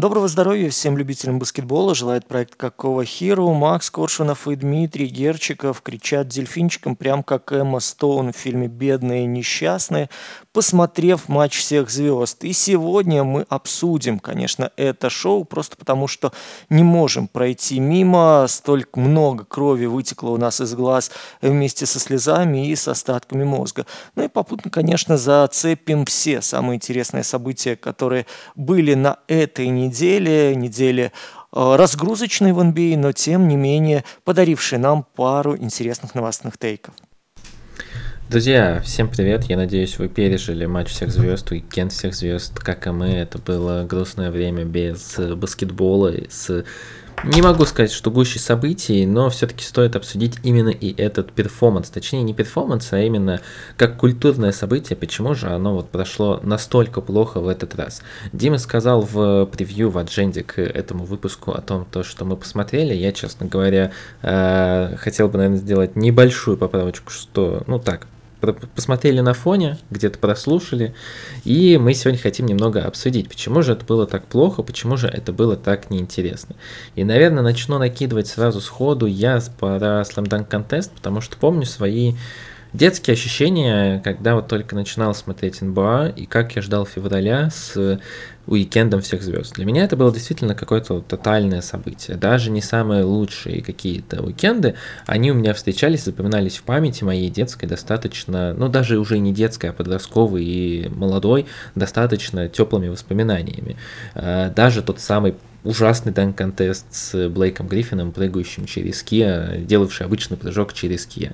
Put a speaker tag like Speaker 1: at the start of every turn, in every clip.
Speaker 1: Доброго здоровья всем любителям баскетбола. Желает проект Какого Хиру. Макс Коршунов и Дмитрий Герчиков кричат дельфинчиком, прям как Эмма Стоун в фильме «Бедные и несчастные», посмотрев матч всех звезд. И сегодня мы обсудим, конечно, это шоу, просто потому что не можем пройти мимо. Столько много крови вытекло у нас из глаз вместе со слезами и с остатками мозга. Ну и попутно, конечно, зацепим все самые интересные события, которые были на этой неделе недели э, разгрузочной в NBA, но тем не менее подарившей нам пару интересных новостных тейков.
Speaker 2: Друзья, всем привет! Я надеюсь, вы пережили матч всех звезд, уикенд всех звезд, как и мы. Это было грустное время без баскетбола, с не могу сказать, что гуще событий, но все-таки стоит обсудить именно и этот перформанс. Точнее, не перформанс, а именно как культурное событие, почему же оно вот прошло настолько плохо в этот раз. Дима сказал в превью в адженде к этому выпуску о том, то, что мы посмотрели. Я, честно говоря, э, хотел бы, наверное, сделать небольшую поправочку, что, ну так, посмотрели на фоне, где-то прослушали, и мы сегодня хотим немного обсудить, почему же это было так плохо, почему же это было так неинтересно. И, наверное, начну накидывать сразу сходу я про Slam Dunk Contest, потому что помню свои детские ощущения, когда вот только начинал смотреть НБА, и как я ждал февраля с уикендом всех звезд. Для меня это было действительно какое-то тотальное событие. Даже не самые лучшие какие-то уикенды, они у меня встречались, запоминались в памяти моей детской достаточно, ну даже уже не детской, а подростковой и молодой, достаточно теплыми воспоминаниями. А, даже тот самый ужасный данк-контест с Блейком Гриффином, прыгающим через Киа, делавший обычный прыжок через Киа.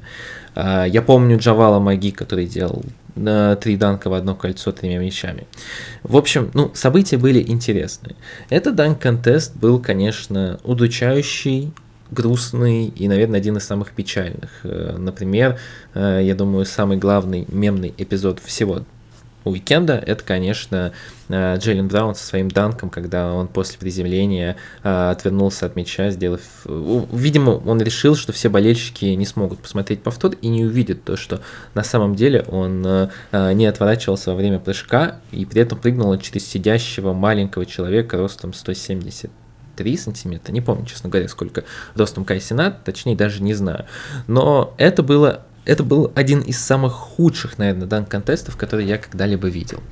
Speaker 2: А, я помню Джавала Маги, который делал на три данка в одно кольцо тремя мячами. В общем, ну, события были интересные. Этот данк-контест был, конечно, удучающий, грустный и, наверное, один из самых печальных. Э, например, э, я думаю, самый главный мемный эпизод всего уикенда, это, конечно, э, Джейлен Браун со своим данком, когда он после приземления э, отвернулся от мяча, сделав... Видимо, он решил, что все болельщики не смогут посмотреть повтор и не увидят то, что на самом деле он э, не отворачивался во время прыжка и при этом прыгнул через сидящего маленького человека ростом 170 3 сантиметра, не помню, честно говоря, сколько ростом Кай Сенат, точнее даже не знаю. Но это было это был один из самых худших, наверное, данк-контестов, которые я когда-либо видел.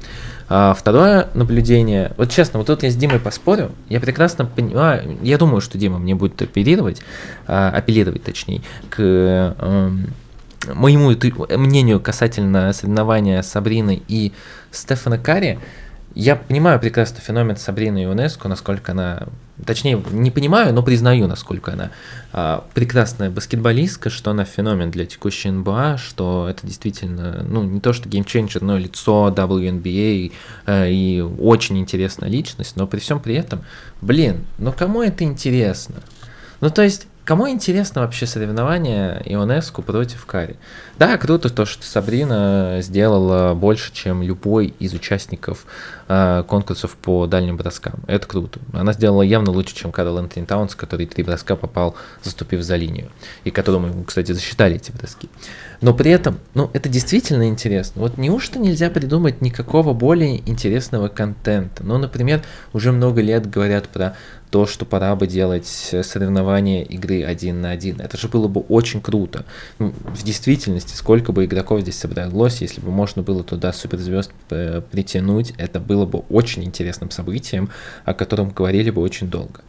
Speaker 2: А второе наблюдение, вот честно, вот тут я с Димой поспорю, я прекрасно понимаю, я думаю, что Дима мне будет апеллировать, а, апеллировать точнее, к э, моему мнению касательно соревнования Сабрины и Стефана Карри, я понимаю прекрасно феномен Сабрины Ионеско, насколько она, точнее, не понимаю, но признаю, насколько она а, прекрасная баскетболистка, что она феномен для текущей НБА, что это действительно, ну, не то что геймченджер, но лицо WNBA а, и очень интересная личность, но при всем при этом, блин, ну кому это интересно? Ну, то есть, Кому интересно вообще соревнование Ионеску против Кари? Да, круто то, что Сабрина сделала больше, чем любой из участников э, конкурсов по дальним броскам. Это круто. Она сделала явно лучше, чем Карл Энтони Таунс, который три броска попал, заступив за линию. И которому, кстати, засчитали эти броски. Но при этом, ну, это действительно интересно. Вот неужто нельзя придумать никакого более интересного контента? Ну, например, уже много лет говорят про то, что пора бы делать соревнования игры один на один. Это же было бы очень круто. Ну, в действительности, сколько бы игроков здесь собралось, если бы можно было туда суперзвезд э, притянуть, это было бы очень интересным событием, о котором говорили бы очень долго.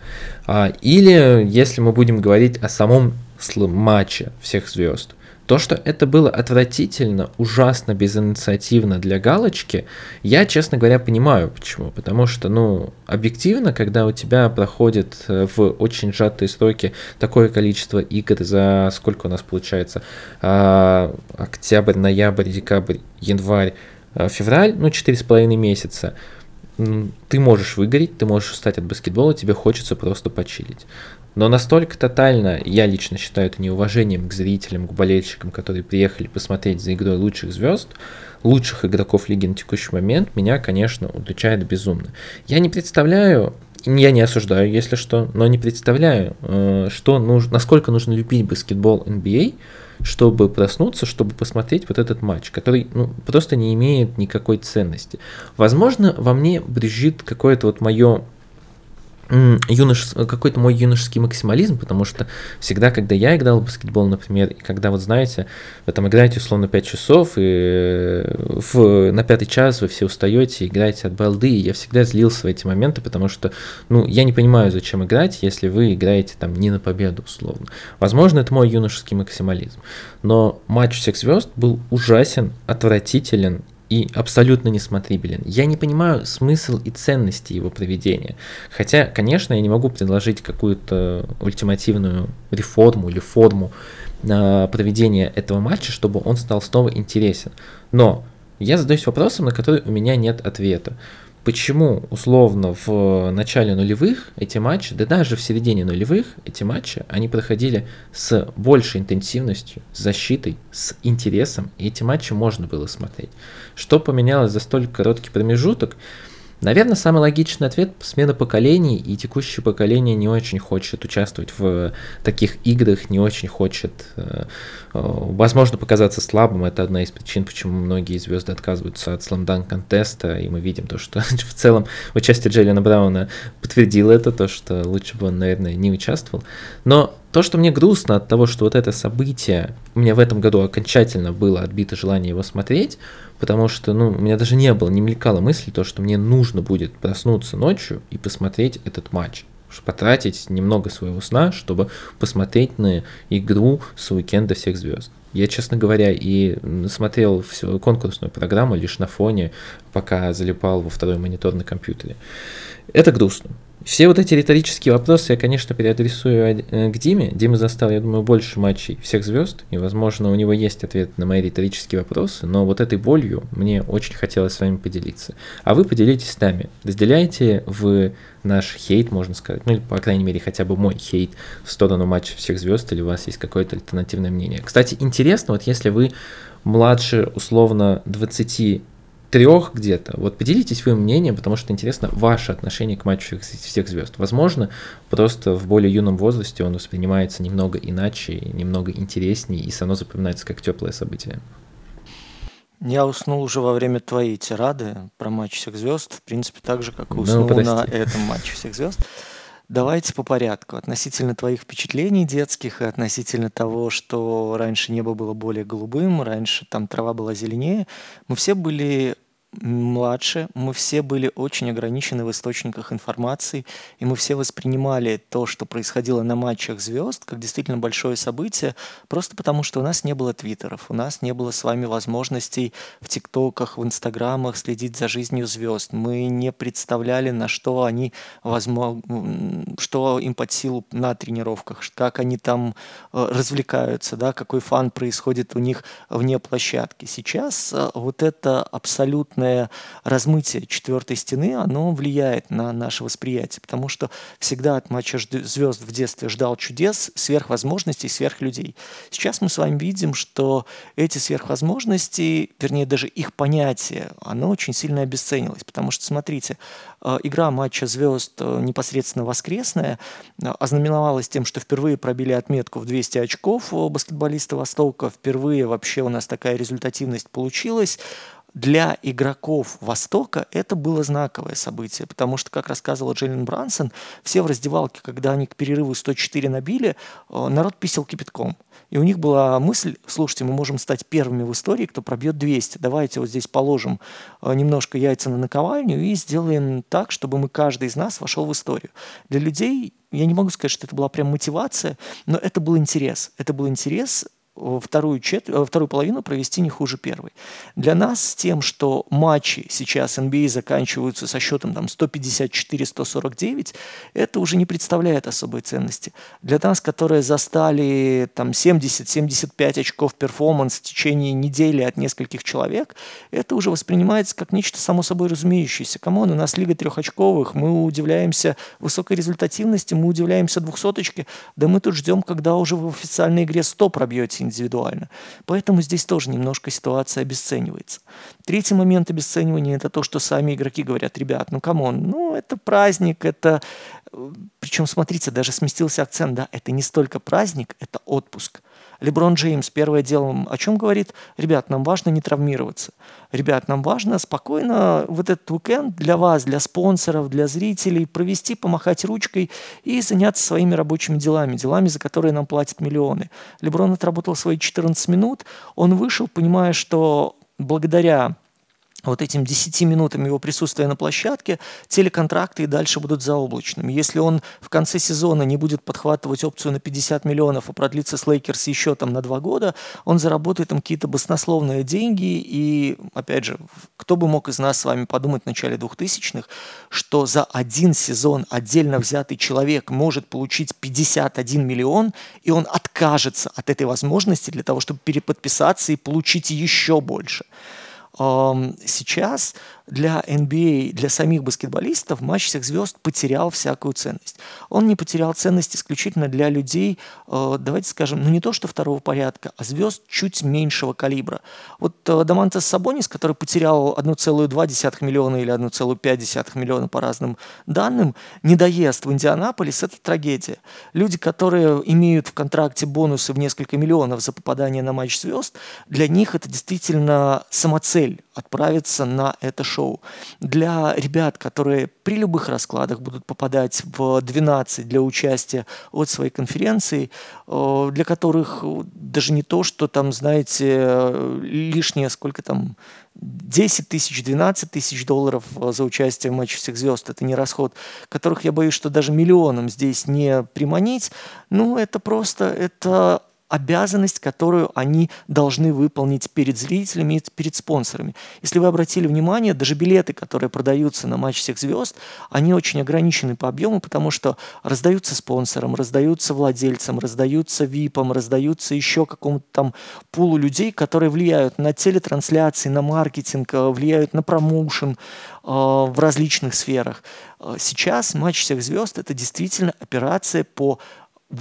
Speaker 2: А, или, если мы будем говорить о самом матче всех звезд, то, что это было отвратительно, ужасно безинициативно для галочки, я, честно говоря, понимаю почему. Потому что, ну, объективно, когда у тебя проходит э, в очень сжатые сроки такое количество игр за сколько у нас получается, а, октябрь, ноябрь, декабрь, январь, э, февраль, ну, четыре с половиной месяца, ты можешь выгореть, ты можешь устать от баскетбола, тебе хочется просто почилить. Но настолько тотально, я лично считаю это неуважением к зрителям, к болельщикам, которые приехали посмотреть за игрой лучших звезд, лучших игроков лиги на текущий момент, меня, конечно, удручает безумно. Я не представляю, я не осуждаю, если что, но не представляю, э, что нужно, насколько нужно любить баскетбол NBA, чтобы проснуться, чтобы посмотреть вот этот матч, который ну, просто не имеет никакой ценности. Возможно, во мне брежит какое-то вот мое юнош... какой-то мой юношеский максимализм, потому что всегда, когда я играл в баскетбол, например, и когда вот знаете, вы там играете условно 5 часов, и э, в... на пятый час вы все устаете, играете от балды, и я всегда злился в эти моменты, потому что, ну, я не понимаю, зачем играть, если вы играете там не на победу, условно. Возможно, это мой юношеский максимализм, но матч всех звезд был ужасен, отвратителен, и абсолютно несмотрибелен. Я не понимаю смысл и ценности его проведения. Хотя, конечно, я не могу предложить какую-то ультимативную реформу или форму э, проведения этого матча, чтобы он стал снова интересен. Но я задаюсь вопросом, на который у меня нет ответа почему условно в начале нулевых эти матчи, да даже в середине нулевых эти матчи, они проходили с большей интенсивностью, с защитой, с интересом, и эти матчи можно было смотреть. Что поменялось за столь короткий промежуток? Наверное, самый логичный ответ – смена поколений, и текущее поколение не очень хочет участвовать в таких играх, не очень хочет, э, э, возможно, показаться слабым. Это одна из причин, почему многие звезды отказываются от сламдан контеста, и мы видим то, что в целом участие Джейлина Брауна подтвердило это, то, что лучше бы он, наверное, не участвовал. Но то, что мне грустно от того, что вот это событие, у меня в этом году окончательно было отбито желание его смотреть, потому что, ну, у меня даже не было, не мелькала мысль, то, что мне нужно будет проснуться ночью и посмотреть этот матч потратить немного своего сна, чтобы посмотреть на игру с уикенда всех звезд. Я, честно говоря, и смотрел всю конкурсную программу лишь на фоне, пока залипал во второй монитор на компьютере. Это грустно. Все вот эти риторические вопросы я, конечно, переадресую э, к Диме. Дима застал, я думаю, больше матчей всех звезд, и, возможно, у него есть ответ на мои риторические вопросы, но вот этой болью мне очень хотелось с вами поделиться. А вы поделитесь с нами. Разделяете в наш хейт, можно сказать, ну или, по крайней мере, хотя бы мой хейт в сторону матча всех звезд, или у вас есть какое-то альтернативное мнение. Кстати, интересно, вот если вы младше, условно, 20 трех где-то. Вот поделитесь своим мнением, потому что интересно ваше отношение к матчу всех звезд. Возможно, просто в более юном возрасте он воспринимается немного иначе, немного интереснее и равно запоминается как теплое событие.
Speaker 1: Я уснул уже во время твоей тирады про матч всех звезд, в принципе, так же, как и ну, уснул ну, на этом матче всех звезд. Давайте по порядку. Относительно твоих впечатлений детских и относительно того, что раньше небо было более голубым, раньше там трава была зеленее, мы все были младше, мы все были очень ограничены в источниках информации, и мы все воспринимали то, что происходило на матчах звезд, как действительно большое событие, просто потому что у нас не было твиттеров, у нас не было с вами возможностей в тиктоках, в инстаграмах следить за жизнью звезд. Мы не представляли, на что они возможно, что им под силу на тренировках, как они там э, развлекаются, да, какой фан происходит у них вне площадки. Сейчас э, вот это абсолютно полное размытие четвертой стены, оно влияет на наше восприятие, потому что всегда от матча звезд в детстве ждал чудес, сверхвозможностей, сверхлюдей. Сейчас мы с вами видим, что эти сверхвозможности, вернее даже их понятие, оно очень сильно обесценилось, потому что, смотрите, э, игра матча звезд э, непосредственно воскресная э, ознаменовалась тем, что впервые пробили отметку в 200 очков баскетболисты Востока, впервые вообще у нас такая результативность получилась для игроков Востока это было знаковое событие, потому что, как рассказывал Джейлен Брансон, все в раздевалке, когда они к перерыву 104 набили, э, народ писал кипятком. И у них была мысль, слушайте, мы можем стать первыми в истории, кто пробьет 200. Давайте вот здесь положим э, немножко яйца на наковальню и сделаем так, чтобы мы, каждый из нас вошел в историю. Для людей я не могу сказать, что это была прям мотивация, но это был интерес. Это был интерес вторую, четверть, э, вторую половину провести не хуже первой. Для нас с тем, что матчи сейчас NBA а заканчиваются со счетом там, 154-149, это уже не представляет особой ценности. Для нас, которые застали там, 70-75 очков перформанс в течение недели от нескольких человек, это уже воспринимается как нечто само собой разумеющееся. Come on, у нас лига трехочковых, мы удивляемся высокой результативности, мы удивляемся двухсоточке, да мы тут ждем, когда уже в официальной игре 100 пробьете индивидуально. Поэтому здесь тоже немножко ситуация обесценивается. Третий момент обесценивания – это то, что сами игроки говорят, ребят, ну come on, ну это праздник, это... Причем, смотрите, даже сместился акцент, да, это не столько праздник, это отпуск. Леброн Джеймс первое дело о чем говорит? Ребят, нам важно не травмироваться. Ребят, нам важно спокойно вот этот уикенд для вас, для спонсоров, для зрителей провести, помахать ручкой и заняться своими рабочими делами, делами, за которые нам платят миллионы. Леброн отработал свои 14 минут, он вышел, понимая, что благодаря вот этим 10 минутам его присутствия на площадке телеконтракты и дальше будут заоблачными. Если он в конце сезона не будет подхватывать опцию на 50 миллионов, а продлится с Лейкерс еще там на два года, он заработает там какие-то баснословные деньги. И, опять же, кто бы мог из нас с вами подумать в начале 2000-х, что за один сезон отдельно взятый человек может получить 51 миллион, и он откажется от этой возможности для того, чтобы переподписаться и получить еще больше. Сейчас для NBA, для самих баскетболистов матч всех звезд потерял всякую ценность. Он не потерял ценность исключительно для людей, э, давайте скажем, ну не то что второго порядка, а звезд чуть меньшего калибра. Вот э, Дамантес Сабонис, который потерял 1,2 миллиона или 1,5 миллиона по разным данным, недоезд в Индианаполис – это трагедия. Люди, которые имеют в контракте бонусы в несколько миллионов за попадание на матч звезд, для них это действительно самоцель отправиться на это шоу. Для ребят, которые при любых раскладах будут попадать в 12 для участия от своей конференции, э, для которых даже не то, что там, знаете, лишнее, сколько там, 10 тысяч, 12 тысяч долларов за участие в матче всех звезд, это не расход, которых я боюсь, что даже миллионом здесь не приманить, ну, это просто, это обязанность, которую они должны выполнить перед зрителями и перед спонсорами. Если вы обратили внимание, даже билеты, которые продаются на матч всех звезд, они очень ограничены по объему, потому что раздаются спонсорам, раздаются владельцам, раздаются ВИПам, раздаются еще какому-то там пулу людей, которые влияют на телетрансляции, на маркетинг, э, влияют на промоушен э, в различных сферах. Э, сейчас матч всех звезд это действительно операция по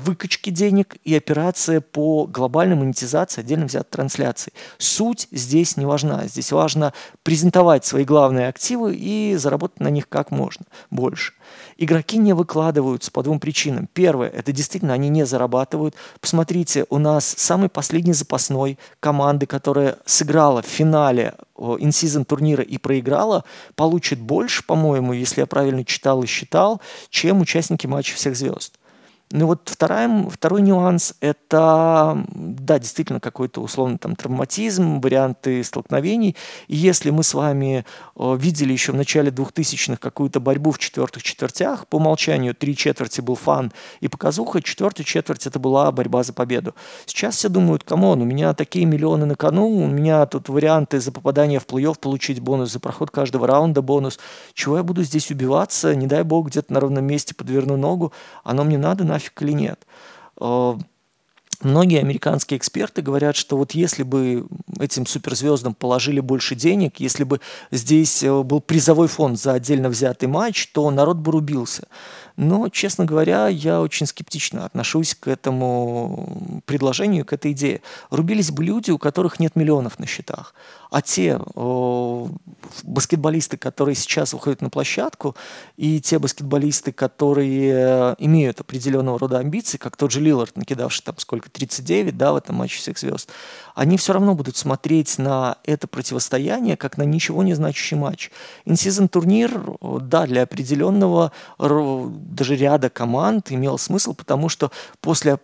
Speaker 1: выкачки денег и операция по глобальной монетизации отдельно взятой трансляции. Суть здесь не важна. Здесь важно презентовать свои главные активы и заработать на них как можно больше. Игроки не выкладываются по двум причинам. Первое, это действительно они не зарабатывают. Посмотрите, у нас самый последний запасной команды, которая сыграла в финале инсизон турнира и проиграла, получит больше, по-моему, если я правильно читал и считал, чем участники матча всех звезд. Ну вот вторая, второй нюанс – это, да, действительно какой-то условный там травматизм, варианты столкновений. И если мы с вами э, видели еще в начале 2000-х какую-то борьбу в четвертых четвертях, по умолчанию три четверти был фан и показуха, четвертая четверть – это была борьба за победу. Сейчас все думают, come on, у меня такие миллионы на кону, у меня тут варианты за попадание в плей-офф получить бонус, за проход каждого раунда бонус. Чего я буду здесь убиваться? Не дай бог, где-то на ровном месте подверну ногу. Оно мне надо, нафиг или нет. Э, многие американские эксперты говорят, что вот если бы этим суперзвездам положили больше денег, если бы здесь э, был призовой фонд за отдельно взятый матч, то народ бы рубился. Но, честно говоря, я очень скептично отношусь к этому предложению, к этой идее. Рубились бы люди, у которых нет миллионов на счетах. А те о, баскетболисты, которые сейчас выходят на площадку, и те баскетболисты, которые имеют определенного рода амбиции, как тот же Лилард, накидавший там сколько, 39, да, в этом матче всех звезд, они все равно будут смотреть на это противостояние как на ничего не значащий матч. Инсизон турнир, да, для определенного даже ряда команд имел смысл, потому что после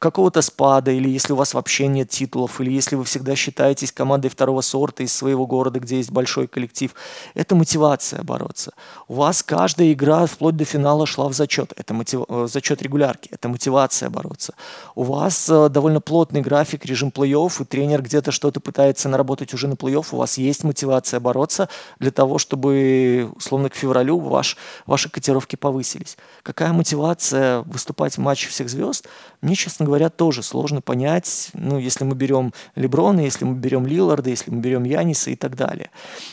Speaker 1: какого-то спада, или если у вас вообще нет титулов, или если вы всегда считаетесь командой второго сорта из своего города, где есть большой коллектив, это мотивация бороться. У вас каждая игра вплоть до финала шла в зачет, это мотив... Э, зачет регулярки, это мотивация бороться. У вас э, довольно плотный график, режим плей-офф, и тренер где-то что-то пытается наработать уже на плей-офф, у вас есть мотивация бороться для того, чтобы, условно, к февралю ваш, ваши котировки повысились. Какая мотивация выступать в матче всех звезд? Мне, честно говоря, тоже сложно понять, ну, если мы берем Леброна, если мы берем Лиларда, если мы берем Яниса и так далее.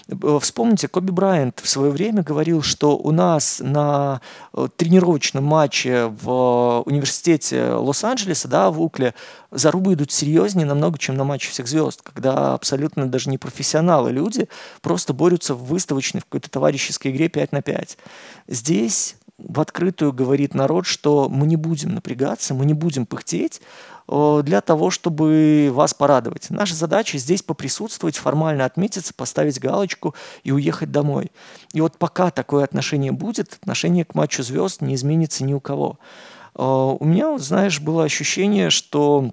Speaker 1: Э, вспомните, Коби Брайант в свое время говорил, что у нас на э, тренировочном матче в университете Лос-Анджелеса, да, в Укле, зарубы идут серьезнее намного, чем на матче всех звезд, когда абсолютно даже не профессионалы люди просто борются в выставочной, в какой-то товарищеской игре 5 на 5. Здесь в открытую говорит народ, что мы не будем напрягаться, мы не будем пыхтеть, э, для того, чтобы вас порадовать. Наша задача здесь поприсутствовать, формально отметиться, поставить галочку и уехать домой. И вот пока такое отношение будет, отношение к матчу звезд не изменится ни у кого. Э, у меня, знаешь, было ощущение, что,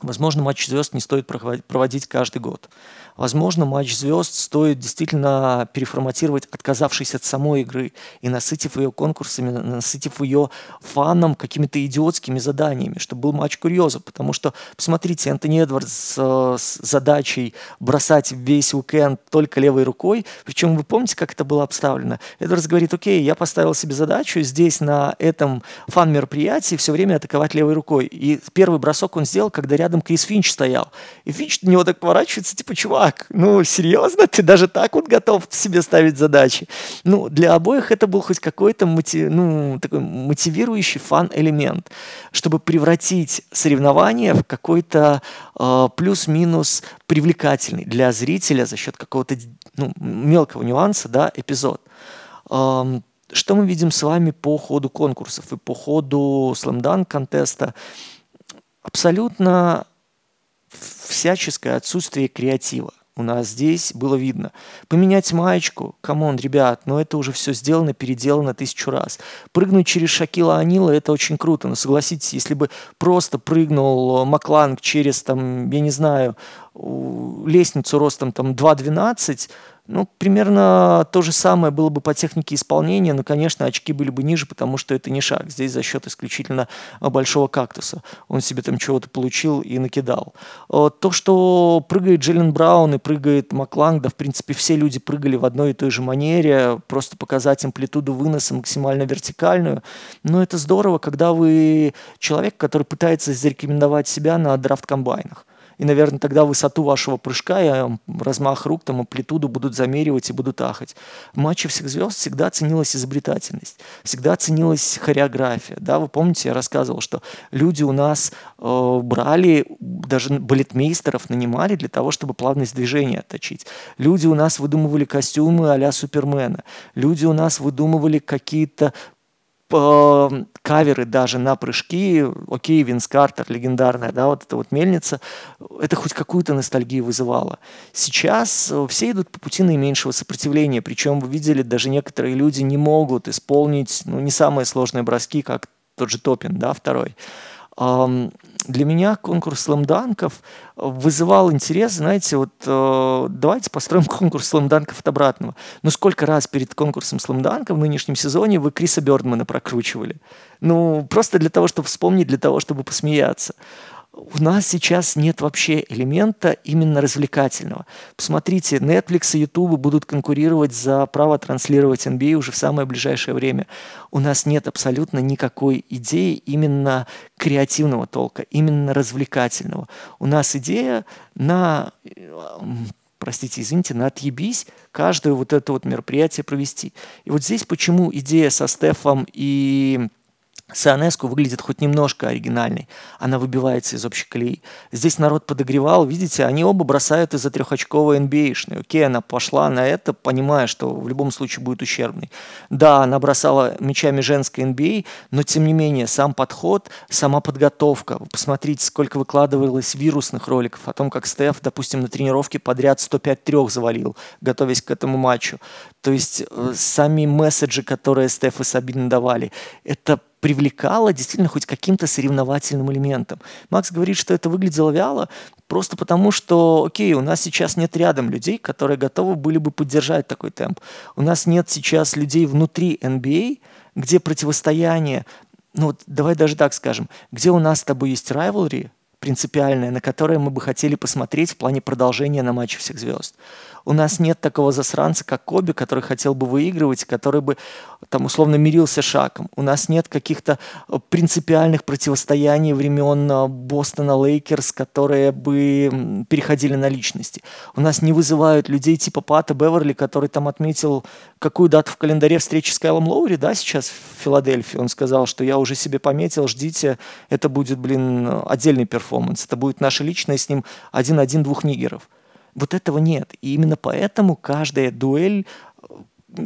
Speaker 1: возможно, матч звезд не стоит проводить каждый год. Возможно, матч звезд стоит действительно переформатировать, отказавшись от самой игры и насытив ее конкурсами, насытив ее фаном какими-то идиотскими заданиями, чтобы был матч курьеза. Потому что, посмотрите, Антони Эдвардс с, э, с задачей бросать весь уикенд только левой рукой, причем вы помните, как это было обставлено? Эдвардс говорит, окей, я поставил себе задачу здесь на этом фан-мероприятии все время атаковать левой рукой. И первый бросок он сделал, когда рядом Крис Финч стоял. И Финч на него так поворачивается, типа, чувак, чувак, ну серьезно, ты даже так вот готов себе ставить задачи? Ну, для обоих это был хоть какой-то мотив, ну, такой мотивирующий фан-элемент, чтобы превратить соревнование в какой-то э, плюс-минус привлекательный для зрителя за счет какого-то ну, мелкого нюанса, да, эпизод. Э, что мы видим с вами по ходу конкурсов и по ходу слэмдан контеста? Абсолютно всяческое отсутствие креатива. У нас здесь было видно. Поменять маечку, come on, ребят, но это уже все сделано, переделано тысячу раз. Прыгнуть через Шакила О'Нила, это очень круто, но согласитесь, если бы просто прыгнул Маккланг через, там, я не знаю, лестницу ростом там 2.12, ну, примерно то же самое было бы по технике исполнения, но, конечно, очки были бы ниже, потому что это не Шак. Здесь за счет исключительно а, большого кактуса. Он себе там чего-то получил и накидал. А, то, что прыгает Джеллен Браун и прыгает Макланг, да, в принципе, все люди прыгали в одной и той же манере, просто показать амплитуду выноса максимально вертикальную. Но это здорово, когда вы человек, который пытается зарекомендовать себя на драфт-комбайнах. И, наверное, тогда высоту вашего прыжка и размах рук, там, амплитуду будут замеривать и будут ахать. В матче всех звезд всегда ценилась изобретательность, всегда ценилась хореография. Да, вы помните, я рассказывал, что люди у нас э, брали, даже балетмейстеров нанимали для того, чтобы плавность движения отточить. Люди у нас выдумывали костюмы а-ля Супермена. Люди у нас выдумывали какие-то каверы даже на прыжки, окей, Винс Картер, легендарная, да, вот эта вот мельница, это хоть какую-то ностальгию вызывало. Сейчас э, все идут по пути наименьшего сопротивления, причем вы видели, даже некоторые люди не могут исполнить, ну, не самые сложные броски, как тот же Топин, да, второй для меня конкурс сламданков вызывал интерес, знаете, вот э, давайте построим конкурс сламданков от обратного. Ну сколько раз перед конкурсом сламданка в нынешнем сезоне вы Криса Бёрдмана прокручивали? Ну просто для того, чтобы вспомнить, для того, чтобы посмеяться у нас сейчас нет вообще элемента именно развлекательного. Посмотрите, Netflix и YouTube будут конкурировать за право транслировать NBA уже в самое ближайшее время. У нас нет абсолютно никакой идеи именно креативного толка, именно развлекательного. У нас идея на простите, извините, на отъебись каждое вот это вот мероприятие провести. И вот здесь почему идея со Стефом и Сионеску выглядит хоть немножко оригинальной. Она выбивается из общей колеи. Здесь народ подогревал, видите, они оба бросают из-за трехочковой NBA-шной. Окей, она пошла на это, понимая, что в любом случае будет ущербной. Да, она бросала мячами женской NBA, но тем не менее, сам подход, сама подготовка. Вы посмотрите, сколько выкладывалось вирусных роликов о том, как Стеф, допустим, на тренировке подряд 105 трех завалил, готовясь к этому матчу. То есть э, сами месседжи, которые Стеф и Сабин давали, это привлекало действительно хоть каким-то соревновательным элементом. Макс говорит, что это выглядело вяло, просто потому что, окей, у нас сейчас нет рядом людей, которые готовы были бы поддержать такой темп. У нас нет сейчас людей внутри NBA, а, где противостояние, ну вот давай даже так скажем, где у нас с тобой есть rivalry, принципиальное, на которое мы бы хотели посмотреть в плане продолжения на матче всех звезд. У нас нет такого засранца, как Коби, который хотел бы выигрывать, который бы там условно мерился с Шаком. У нас нет каких-то э, принципиальных противостояний времен э, Бостон - Лейкерс, которые бы переходили на личности. У нас не вызывают людей типа Пата Беверли, который там отметил, какую дату в календаре встречи с Кайлом Лоури, да, сейчас в Филадельфии. Он сказал, что я уже себе пометил, ждите, это будет, блин, отдельный перформанс. Это будет наша личная с ним один-один двух нигеров. Вот этого нет. И именно поэтому каждая дуэль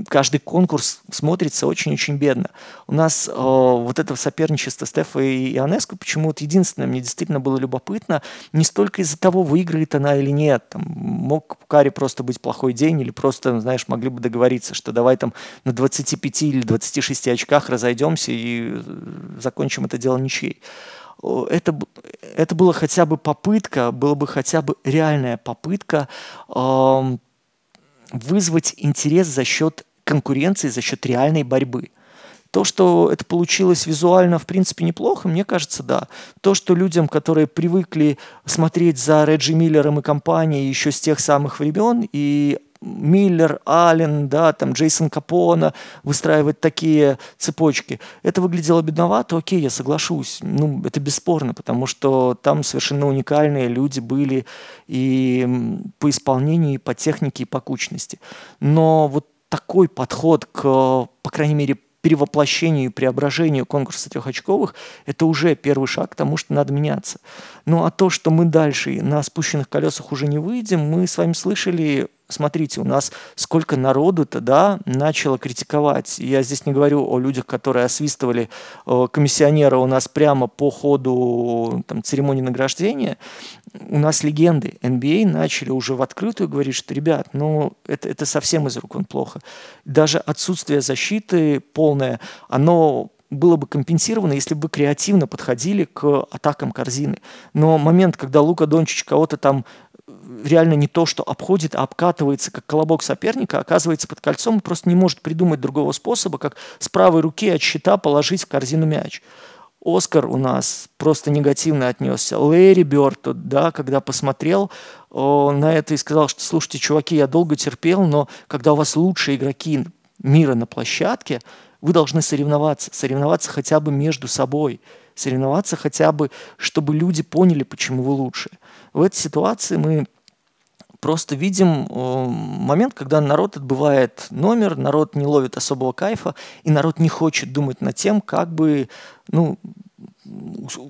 Speaker 1: каждый конкурс смотрится очень-очень бедно. У нас э, вот это соперничество Стефа и Ионеску почему-то единственное, мне действительно было любопытно, не столько из-за того, выиграет она или нет. Там, мог у просто быть плохой день, или просто, знаешь, могли бы договориться, что давай там на 25 или 26 очках разойдемся и э, закончим это дело ничьей это, это было хотя бы попытка, было бы хотя бы реальная попытка э, вызвать интерес за счет конкуренции, за счет реальной борьбы. То, что это получилось визуально, в принципе, неплохо, мне кажется, да. То, что людям, которые привыкли смотреть за Реджи Миллером и компанией еще с тех самых времен, и Миллер, Аллен, да, там Джейсон Капона выстраивать такие цепочки. Это выглядело бедновато, окей, я соглашусь. Ну, это бесспорно, потому что там совершенно уникальные люди были и по исполнению, и по технике, и по кучности. Но вот такой подход к, по крайней мере, перевоплощению и преображению конкурса трехочковых, это уже первый шаг к тому, что надо меняться. Ну а то, что мы дальше на спущенных колесах уже не выйдем, мы с вами слышали смотрите, у нас сколько народу-то, да, начало критиковать. Я здесь не говорю о людях, которые освистывали э, комиссионера у нас прямо по ходу там, церемонии награждения. У нас легенды NBA а начали уже в открытую говорить, что, ребят, ну, это, это совсем из рук он плохо. Даже отсутствие защиты полное, оно было бы компенсировано, если бы креативно подходили к атакам корзины. Но момент, когда Лука Дончич кого-то там реально не то, что обходит, а обкатывается, как колобок соперника, оказывается под кольцом и просто не может придумать другого способа, как с правой руки от щита положить в корзину мяч. Оскар у нас просто негативно отнесся. Лэри Бёрд, да, когда посмотрел на это и сказал, что, слушайте, чуваки, я долго терпел, но когда у вас лучшие игроки мира на площадке, вы должны соревноваться, соревноваться хотя бы между собой, соревноваться хотя бы, чтобы люди поняли, почему вы лучше. В этой ситуации мы просто видим э, момент, когда народ отбывает номер, народ не ловит особого кайфа, и народ не хочет думать над тем, как бы ну,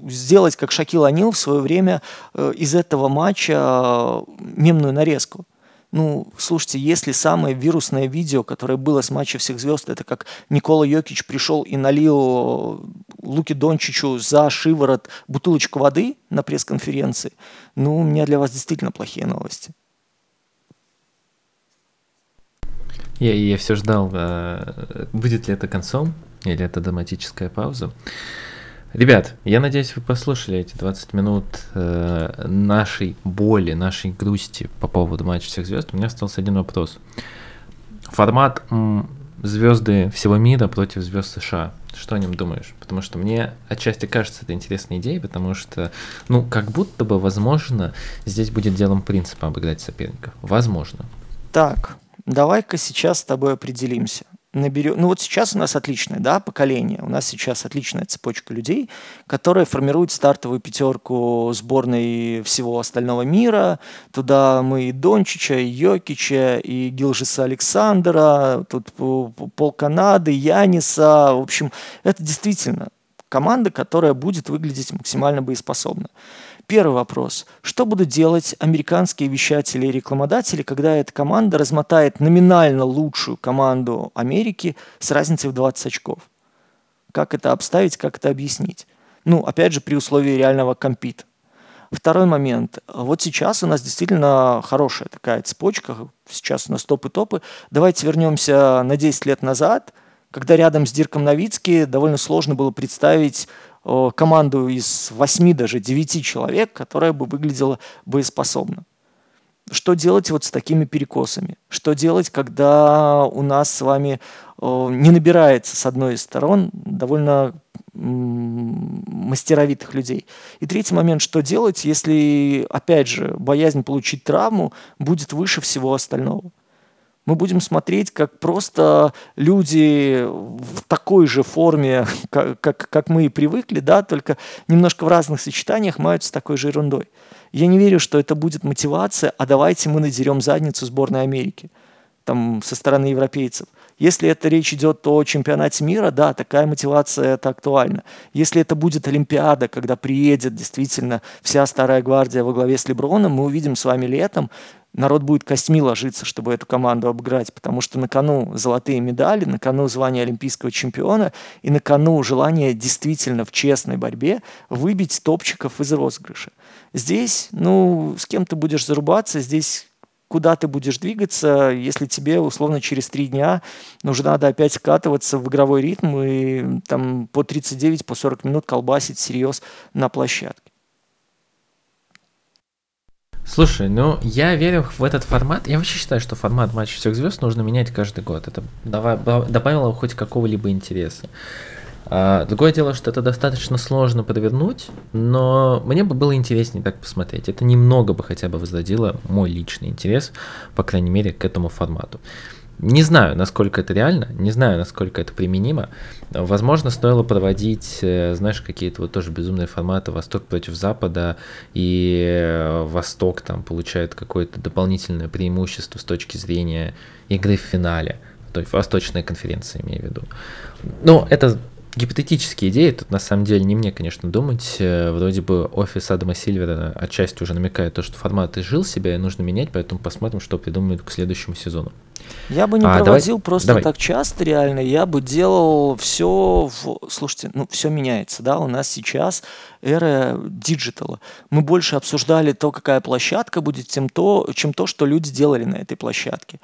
Speaker 1: сделать, как Шакил Анил в свое время э, из этого матча э, мемную нарезку. Ну, слушайте, если самое вирусное видео, которое было с матча всех звезд, это как Никола Йокич пришел и налил Луки Дончичу за шиворот бутылочку воды на пресс-конференции, ну, у меня для вас действительно плохие новости.
Speaker 2: Я, я все ждал, а, будет ли это концом или это драматическая пауза. Ребят, я надеюсь, вы послушали эти 20 минут э, нашей боли, нашей грусти по поводу матча всех звезд. У меня остался один вопрос. Формат звезды всего мира против звезд США. Что о нем думаешь? Потому что мне отчасти кажется это интересной идеей, потому что, ну, как будто бы, возможно, здесь будет делом принципа обыграть соперников. Возможно.
Speaker 1: Так, давай-ка сейчас с тобой определимся. Наберем... Ну вот сейчас у нас отличное да, поколение, у нас сейчас отличная цепочка людей, которые формируют стартовую пятерку сборной всего остального мира. Туда мы и Дончича, и Йокича, и Гилжиса Александра, тут пол Канады, Яниса. В общем, это действительно команда, которая будет выглядеть максимально боеспособно. Первый вопрос. Что будут делать американские вещатели и рекламодатели, когда эта команда размотает номинально лучшую команду Америки с разницей в 20 очков? Как это обставить, как это объяснить? Ну, опять же, при условии реального компита. Второй момент. Вот сейчас у нас действительно хорошая такая цепочка. Сейчас у нас топы-топы. Давайте вернемся на 10 лет назад, когда рядом с Дирком Новицки довольно сложно было представить команду из 8, даже 9 человек, которая бы выглядела боеспособно. Что делать вот с такими перекосами? Что делать, когда у нас с вами не набирается с одной из сторон довольно мастеровитых людей. И третий момент, что делать, если, опять же, боязнь получить травму будет выше всего остального мы будем смотреть, как просто люди в такой же форме, как, как, как мы и привыкли, да, только немножко в разных сочетаниях маются такой же ерундой. Я не верю, что это будет мотивация, а давайте мы надерем задницу сборной Америки там, со стороны европейцев. Если это речь идет о чемпионате мира, да, такая мотивация это актуальна. Если это будет Олимпиада, когда приедет действительно вся старая гвардия во главе с Леброном, мы увидим с вами летом народ будет костьми ложиться, чтобы эту команду обыграть, потому что на кону золотые медали, на кону звание олимпийского чемпиона и на кону желание действительно в честной борьбе выбить топчиков из розыгрыша. Здесь, ну, с кем ты будешь зарубаться, здесь куда ты будешь двигаться, если тебе условно через три дня уже надо опять скатываться в игровой ритм и там по 39, по 40 минут колбасить всерьез на площадке.
Speaker 2: Слушай, ну я верю в этот формат. Я вообще считаю, что формат матча всех звезд нужно менять каждый год. Это добавило хоть какого-либо интереса. А, другое дело, что это достаточно сложно провернуть, но мне бы было интереснее так посмотреть. Это немного бы хотя бы возродило мой личный интерес, по крайней мере, к этому формату. Не знаю, насколько это реально, не знаю, насколько это применимо. Возможно, стоило проводить, э, знаешь, какие-то вот тоже безумные форматы Восток против Запада, и э, Восток там получает какое-то дополнительное преимущество с точки зрения игры в финале, то есть Восточная конференция, имею в виду. Ну, это гипотетические идеи, тут на самом деле не мне, конечно, думать. Э, вроде бы офис Адама Сильвера отчасти уже намекает то, что формат изжил себя и нужно менять, поэтому посмотрим, что придумают к следующему сезону.
Speaker 1: Я бы не а, проводил давай, просто давай. так часто, реально. Я бы делал все. В... Слушайте, ну все меняется, да. У нас сейчас эра диджитала. Мы больше обсуждали то, какая площадка будет, тем то, чем то, что люди делали на этой площадке.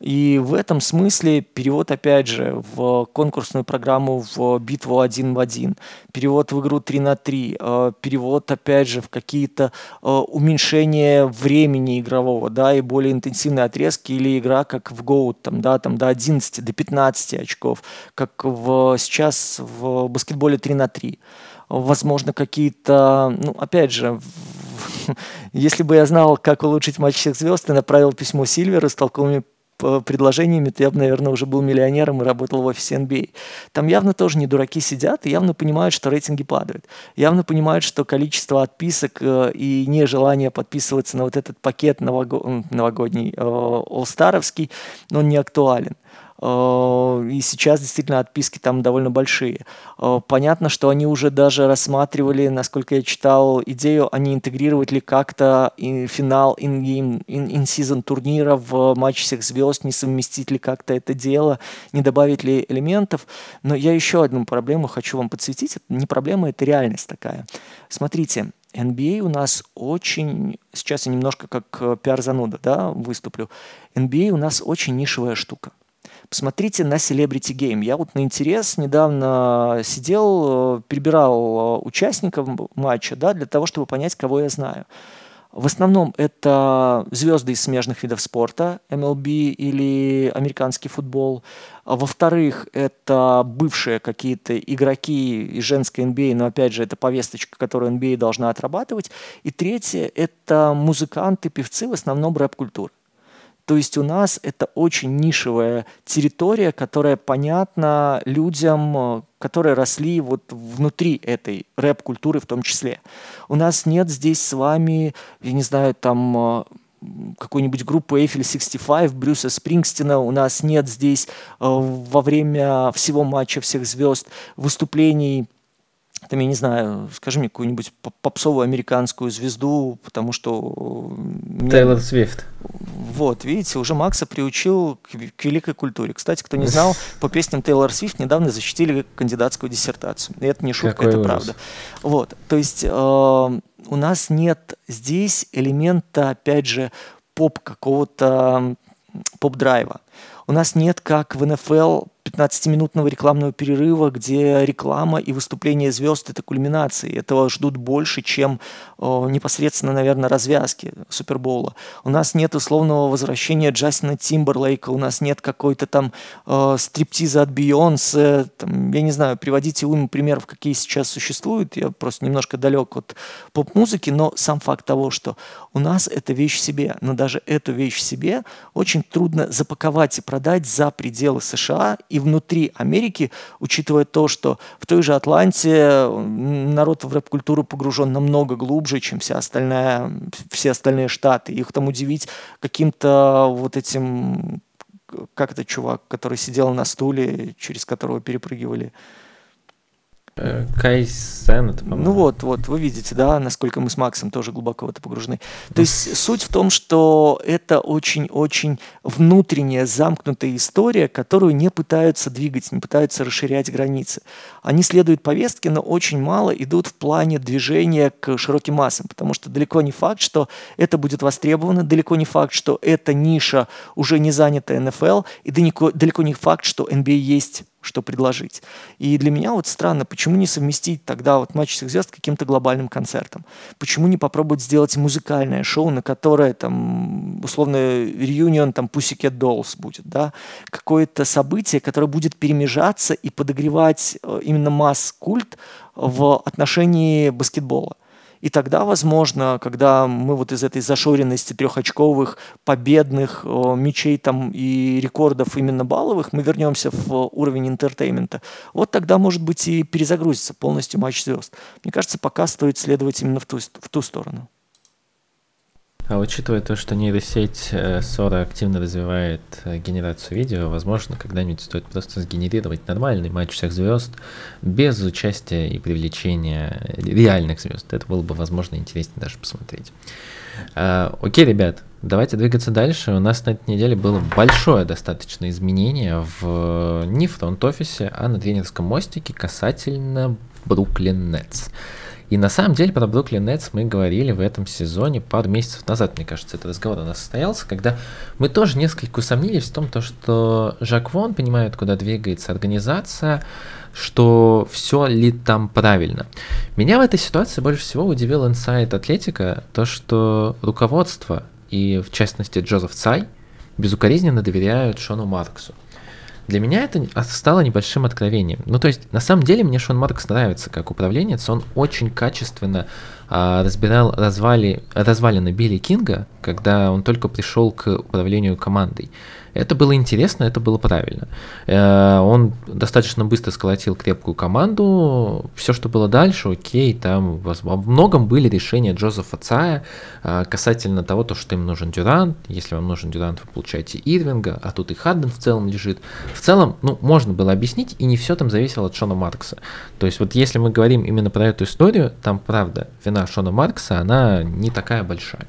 Speaker 1: И в этом смысле перевод, опять же, в конкурсную программу в битву один в один, перевод в игру 3 на 3, э, перевод, опять же, в какие-то э, уменьшения времени игрового, да, и более интенсивные отрезки, или игра как в Go, там, да, там до 11, до 15 очков, как в, сейчас в баскетболе 3 на 3 возможно, какие-то, ну, опять же, если бы я знал, как улучшить матч всех звезд, и направил письмо Сильверу с толковыми предложениями, то я бы, наверное, уже был миллионером и работал в офисе NBA. Там явно тоже не дураки сидят и явно понимают, что рейтинги падают. Явно понимают, что количество отписок э, и нежелание подписываться на вот этот пакет нового... новогодний, э, олстаровский, он не актуален. Э, и сейчас действительно отписки там довольно большие. Э, понятно, что они уже даже рассматривали, насколько я читал, идею, они интегрировать ли как-то финал in-game, in-season турнира в матч всех звезд, не совместить ли как-то это дело, не добавить ли элементов. Но я еще одну проблему хочу вам подсветить. Это не проблема, это реальность такая. Смотрите, NBA у нас очень, сейчас я немножко как э, пиар-зануда да, выступлю, NBA у нас очень нишевая штука. Посмотрите на Celebrity Game. Я вот на интерес недавно сидел, э, перебирал э, участников матча, да, для того, чтобы понять, кого я знаю. В основном это звезды из смежных видов спорта, MLB или американский футбол. А во-вторых, это бывшие какие-то игроки из женской NBA, но опять же, это повесточка, которую NBA должна отрабатывать. И третье, это музыканты, певцы, в основном рэп-культуры. То есть у нас это очень нишевая территория, которая понятна людям, э, которые росли вот внутри этой рэп-культуры в том числе. У нас нет здесь с вами, я не знаю, там э, какой-нибудь группы Eiffel 65, Брюса Спрингстина. У нас нет здесь э, во время всего матча всех звезд выступлений там, я не знаю, скажи мне какую-нибудь попсовую американскую звезду, потому что...
Speaker 2: Тейлор Свифт.
Speaker 1: Вот, видите, уже Макса приучил к, к великой культуре. Кстати, кто не знал, по песням Тейлор Свифт недавно защитили кандидатскую диссертацию. И это не шутка, Какой это ужас. правда. Вот, то есть э, у нас нет здесь элемента, опять же, поп какого-то поп-драйва. У нас нет, как в НФЛ, 15-минутного рекламного перерыва, где реклама и выступление звезд – это кульминации. Этого ждут больше, чем о, непосредственно, наверное, развязки Супербоула. У нас нет условного возвращения Джастина Тимберлейка, у нас нет какой-то там э, стриптиза от Бейонсе. Там, я не знаю, приводите уйму примеров, какие сейчас существуют. Я просто немножко далек от поп-музыки, но сам факт того, что у нас это вещь в себе, но даже эту вещь в себе очень трудно запаковать и продать за пределы США и внутри Америки, учитывая то, что в той же Атланте народ в рэп-культуру погружен намного глубже, чем вся остальная, все остальные штаты. Их там удивить каким-то вот этим, как это чувак, который сидел на стуле, через которого перепрыгивали
Speaker 2: Кайсен, это,
Speaker 1: Ну вот, вот, вы видите, да, насколько мы с Максом тоже глубоко в это погружены. То есть суть в том, что это очень-очень внутренняя замкнутая история, которую не пытаются двигать, не пытаются расширять границы. Они следуют повестке, но очень мало идут в плане движения к широким массам, потому что далеко не факт, что это будет востребовано, далеко не факт, что эта ниша уже не занята НФЛ, и далеко, далеко не факт, что NBA есть что предложить. И для меня вот странно, почему не совместить тогда вот матч всех звезд каким-то глобальным концертом? Почему не попробовать сделать музыкальное шоу, на которое там условно reunion там Pussycat Dolls будет, да? Какое-то событие, которое будет перемежаться и подогревать э, именно масс-культ в отношении баскетбола. И тогда, возможно, когда мы вот из этой зашоренности трехочковых, победных э, мячей там и рекордов именно балловых, мы вернемся в уровень entertainment а, вот тогда, может быть, и перезагрузится полностью матч звезд. Мне кажется, пока стоит следовать именно в ту, в ту сторону.
Speaker 2: А учитывая то, что нейросеть э, Sora активно развивает э, генерацию видео, возможно, когда-нибудь стоит просто сгенерировать нормальный матч всех звезд без участия и привлечения реальных звезд. Это было бы, возможно, интереснее даже посмотреть. А, окей, ребят, давайте двигаться дальше. У нас на этой неделе было большое достаточно изменение в не в фронт-офисе, а на тренерском мостике касательно Бруклин Нетс. И на самом деле про Бруклин Нетс мы говорили в этом сезоне пару месяцев назад, мне кажется, этот разговор у нас состоялся, когда мы тоже несколько усомнились в том, то, что Жак Вон понимает, куда двигается организация, что все ли там правильно. Меня в этой ситуации больше всего удивил инсайт Атлетика, то, что руководство и, в частности, Джозеф Цай безукоризненно доверяют Шону Марксу. Для меня это стало небольшим откровением. Ну, то есть, на самом деле, мне Шон Маркс нравится как управленец. Он очень качественно а, разбирал развали, развалины Билли Кинга, когда он только пришел к управлению командой. Это было интересно, это было правильно. Э, он достаточно быстро сколотил крепкую команду. Все, что было дальше, окей, там во многом были решения Джозефа Цая э, касательно того, то, что им нужен Дюрант. Если вам нужен Дюрант, вы получаете Ирвинга, а тут и Хадден в целом лежит. В целом, ну, можно было объяснить, и не все там зависело от Шона Маркса. То есть вот если мы говорим именно про эту историю, там, правда, вина Шона Маркса, она не такая большая.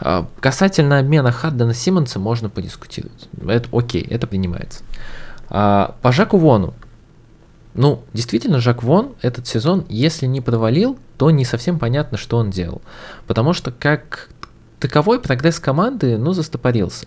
Speaker 2: А, касательно обмена Хаддена Симмонса можно подискутировать. Это окей, это принимается. А, по Жаку Вону. Ну, действительно, Жак Вон этот сезон, если не провалил, то не совсем понятно, что он делал. Потому что как таковой прогресс команды, ну, застопорился.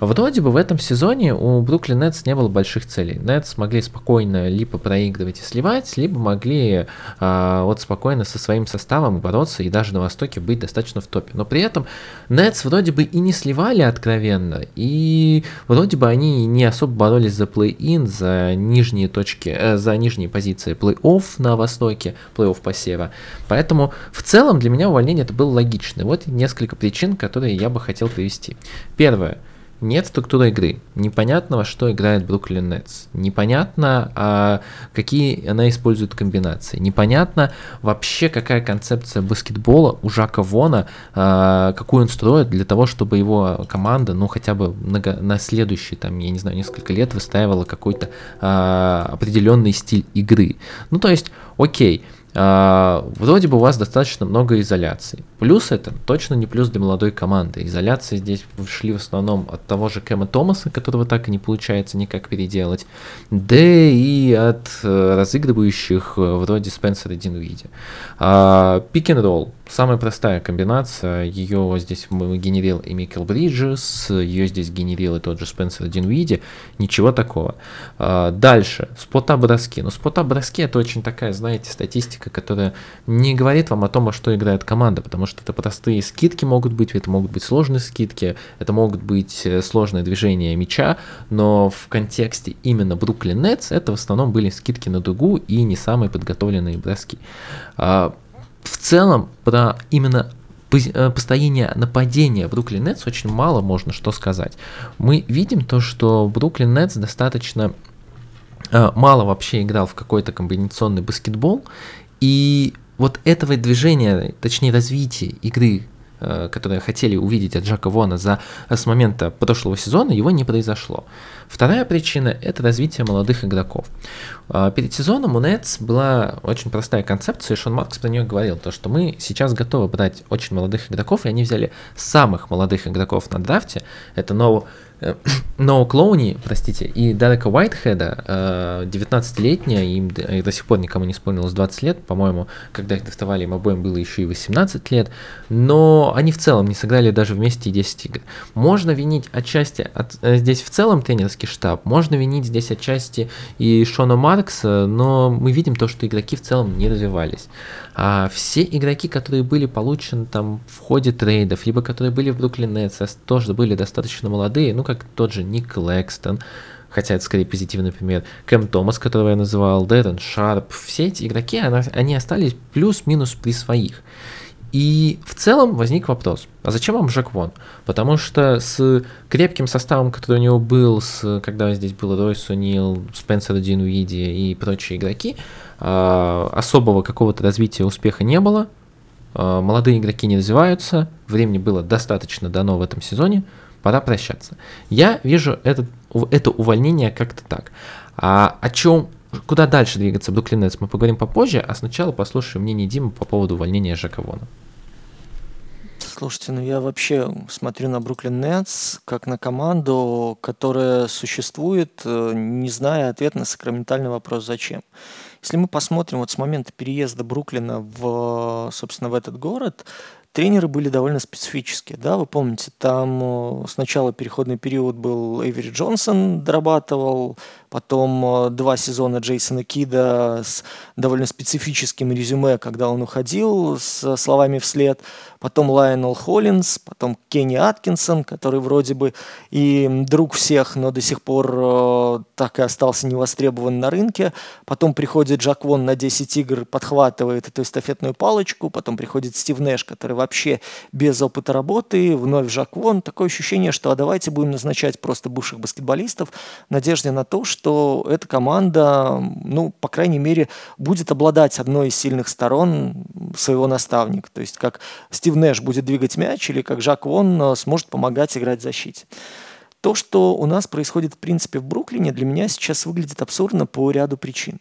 Speaker 2: Вроде бы в этом сезоне у Бруклин Нетс не было больших целей. Нетс могли спокойно либо проигрывать и сливать, либо могли а, вот спокойно со своим составом бороться и даже на Востоке быть достаточно в топе. Но при этом Нетс вроде бы и не сливали откровенно, и вроде бы они не особо боролись за плей-ин, за нижние точки, э, за нижние позиции плей-офф на Востоке, плей-офф по сева. Поэтому в целом для меня увольнение это было логично. Вот несколько причин, которые я бы хотел привести. Первое. Нет структуры игры. Непонятно, во что играет Бруклин Нетс. Непонятно, а какие она использует комбинации. Непонятно вообще, какая концепция баскетбола у Жака Вона, а, какую он строит для того, чтобы его команда, ну, хотя бы на, следующие, там, я не знаю, несколько лет выстраивала какой-то а, определенный стиль игры. Ну, то есть, окей, вроде бы у вас достаточно много изоляций. Плюс это точно не плюс для молодой команды. Изоляции здесь шли в основном от того же Кэма Томаса, которого так и не получается никак переделать, да и от э, разыгрывающих э, вроде Спенсера Динвиди. Пик-н-ролл. Самая простая комбинация. Ее здесь генерил и Микел Бриджес, ее здесь генерил и тот же Спенсер Динвиди. Ничего такого. А, дальше. Спота-броски. Но спота-броски это очень такая, знаете, статистика, которая не говорит вам о том, во что играет команда, потому что это простые скидки могут быть, это могут быть сложные скидки, это могут быть э, сложные движения мяча, но в контексте именно Бруклин Нетс это в основном были скидки на дугу и не самые подготовленные броски. В целом про именно э, построение нападения Бруклин Нетс очень мало можно что сказать. Мы видим то, что Бруклин Нетс достаточно э, мало вообще играл в какой-то комбинационный баскетбол, и вот этого движения, точнее развития игры которые хотели увидеть от Джака Вона за, с момента прошлого сезона, его не произошло. Вторая причина – это развитие молодых игроков. А, перед сезоном у Нетс была очень простая концепция, и Шон Маркс про нее говорил, то, что мы сейчас готовы брать очень молодых игроков, и они взяли самых молодых игроков на драфте. Это Ноу Ноу Клоуни, простите, и Дарека Уайтхеда, 19-летняя, им до сих пор никому не исполнилось 20 лет, по-моему, когда их драфтовали, им обоим было еще и 18 лет, но они в целом не сыграли даже вместе 10 игр. Можно винить отчасти от, э, здесь в целом тренерский штаб, можно винить здесь отчасти и Шона Маркса, но мы видим то, что игроки в целом не развивались. А все игроки, которые были получены там в ходе трейдов, либо которые были в Бруклин Нетс, тоже были достаточно молодые, ну как тот же Ник Лэкстон, хотя это скорее позитивный пример, Кэм Томас, которого я называл, Дэрон Шарп, все эти игроки, они остались плюс-минус при своих. И в целом возник вопрос, а зачем вам Жак Вон? Потому что с крепким составом, который у него был, с, когда здесь был Ройс Унил, Спенсер Динуиди и прочие игроки, а, особого какого-то развития успеха не было. А, молодые игроки не развиваются, времени было достаточно дано в этом сезоне, пора прощаться. Я вижу этот, это увольнение как-то так. А о чем, куда дальше двигаться Бруклин Нетс, мы поговорим попозже, а сначала послушаем мнение Димы по поводу увольнения Жака Вона.
Speaker 1: Слушайте, ну я вообще смотрю на Бруклин Нетс как на команду, которая существует, э, не зная ответ на сакраментальный вопрос «зачем?». Если мы посмотрим вот с момента переезда Бруклина в, собственно, в этот город, тренеры были довольно специфические, да, вы помните, там э, сначала переходный период был Эйвери Джонсон дорабатывал, потом э, два сезона Джейсона Кида с довольно специфическим резюме, когда он уходил с словами вслед, потом Лайонел Холлинс, потом Кенни Аткинсон, который вроде бы и друг всех, но до сих пор э, так и остался невостребован на рынке, потом приходит Джак Вон на 10 игр, подхватывает эту эстафетную палочку, потом приходит Стив Нэш, который вообще без опыта работы, вновь Жак Вон, такое ощущение, что а давайте будем назначать просто бывших баскетболистов надежде на то, что эта команда, ну, по крайней мере, будет обладать одной из сильных сторон своего наставника, то есть как Стив Нэш будет двигать мяч или как Жак Вон э, сможет помогать играть в защите. То, что у нас происходит, в принципе, в Бруклине, для меня сейчас выглядит абсурдно по ряду причин.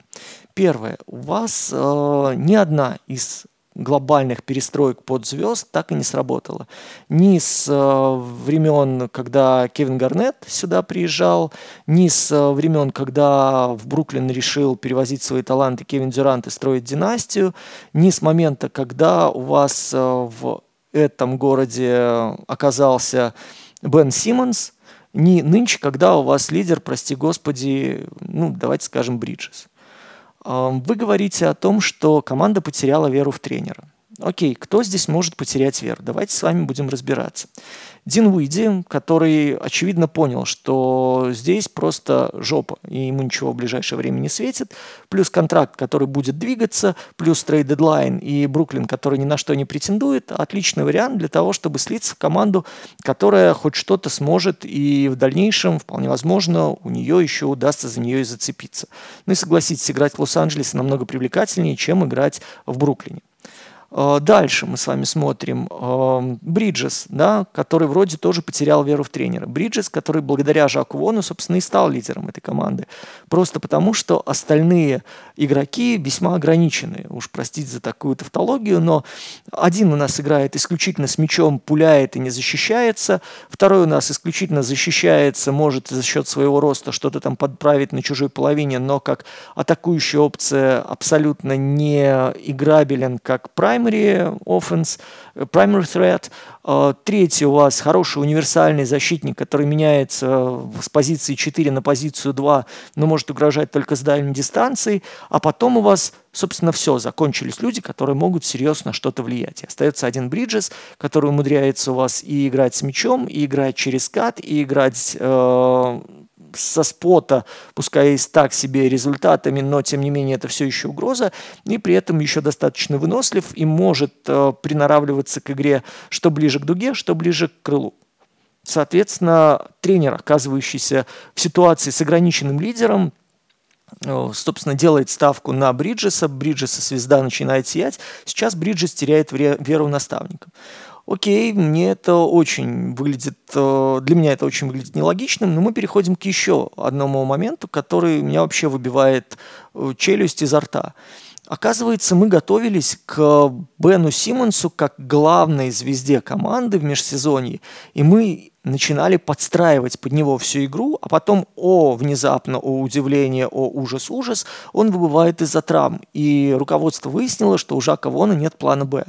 Speaker 1: Первое. У вас э, ни одна из глобальных перестроек под звезд так и не сработало. Ни с э, времен, когда Кевин Гарнетт сюда приезжал, ни с э, времен, когда в Бруклин решил перевозить свои таланты Кевин Дюрант и строить династию, ни с момента, когда у вас э, в этом городе оказался Бен Симмонс, ни нынче, когда у вас лидер, прости господи, ну, давайте скажем, Бриджес. Вы говорите о том, что команда потеряла веру в тренера. Окей, кто здесь может потерять веру? Давайте с вами будем разбираться. Динвидди, который, очевидно, понял, что здесь просто жопа, и ему ничего в ближайшее время не светит, плюс контракт, который будет двигаться, плюс трейд-дедлайн и Бруклин, который ни на что не претендует, отличный вариант для того, чтобы слиться в команду, которая хоть что-то сможет, и в дальнейшем, вполне возможно, у нее еще удастся за нее и зацепиться. Ну и согласитесь, играть в Лос-Анджелесе намного привлекательнее, чем играть в Бруклине. Э, дальше мы с вами смотрим эм, Бриджес, да, который вроде тоже потерял веру в тренера. Бриджес, который благодаря Жаку Вону, собственно, и стал лидером этой команды. Просто потому, что остальные игроки весьма ограничены. Уж простите за такую тавтологию, но один у нас играет исключительно с мячом, пуляет и не защищается. Второй у нас исключительно защищается, может за счет своего роста что-то там подправить на чужой половине, но как атакующая опция абсолютно не играбелен как прайм primary offense, primary threat. А, третий у вас хороший универсальный защитник, который меняется с позиции 4 на позицию 2, но может угрожать только с дальней дистанции. А потом у вас, собственно, все, закончились люди, которые могут серьезно что-то влиять. И остается один Бриджес, который умудряется у вас и играть с мячом, и играть через кат, и играть э, со спота, пускай и с так себе результатами, но тем не менее это все еще угроза, и при этом еще достаточно вынослив и может э, приноравливаться к игре что ближе к дуге, что ближе к крылу. Соответственно, тренер, оказывающийся в ситуации с ограниченным лидером, э, собственно, делает ставку на Бриджеса, Бриджеса звезда начинает сиять, сейчас Бриджес теряет веру наставникам. Окей, мне это очень выглядит, э, для меня это очень выглядит нелогичным, но мы переходим к еще одному моменту, который меня вообще выбивает э, челюсть изо рта. Оказывается, мы готовились к Бену Симмонсу как главной звезде команды в межсезонье, и мы начинали подстраивать под него всю игру, а потом, о, внезапно, о удивление, о ужас-ужас, он выбывает из-за травм, и руководство выяснило, что у Жака Вона нет плана «Б».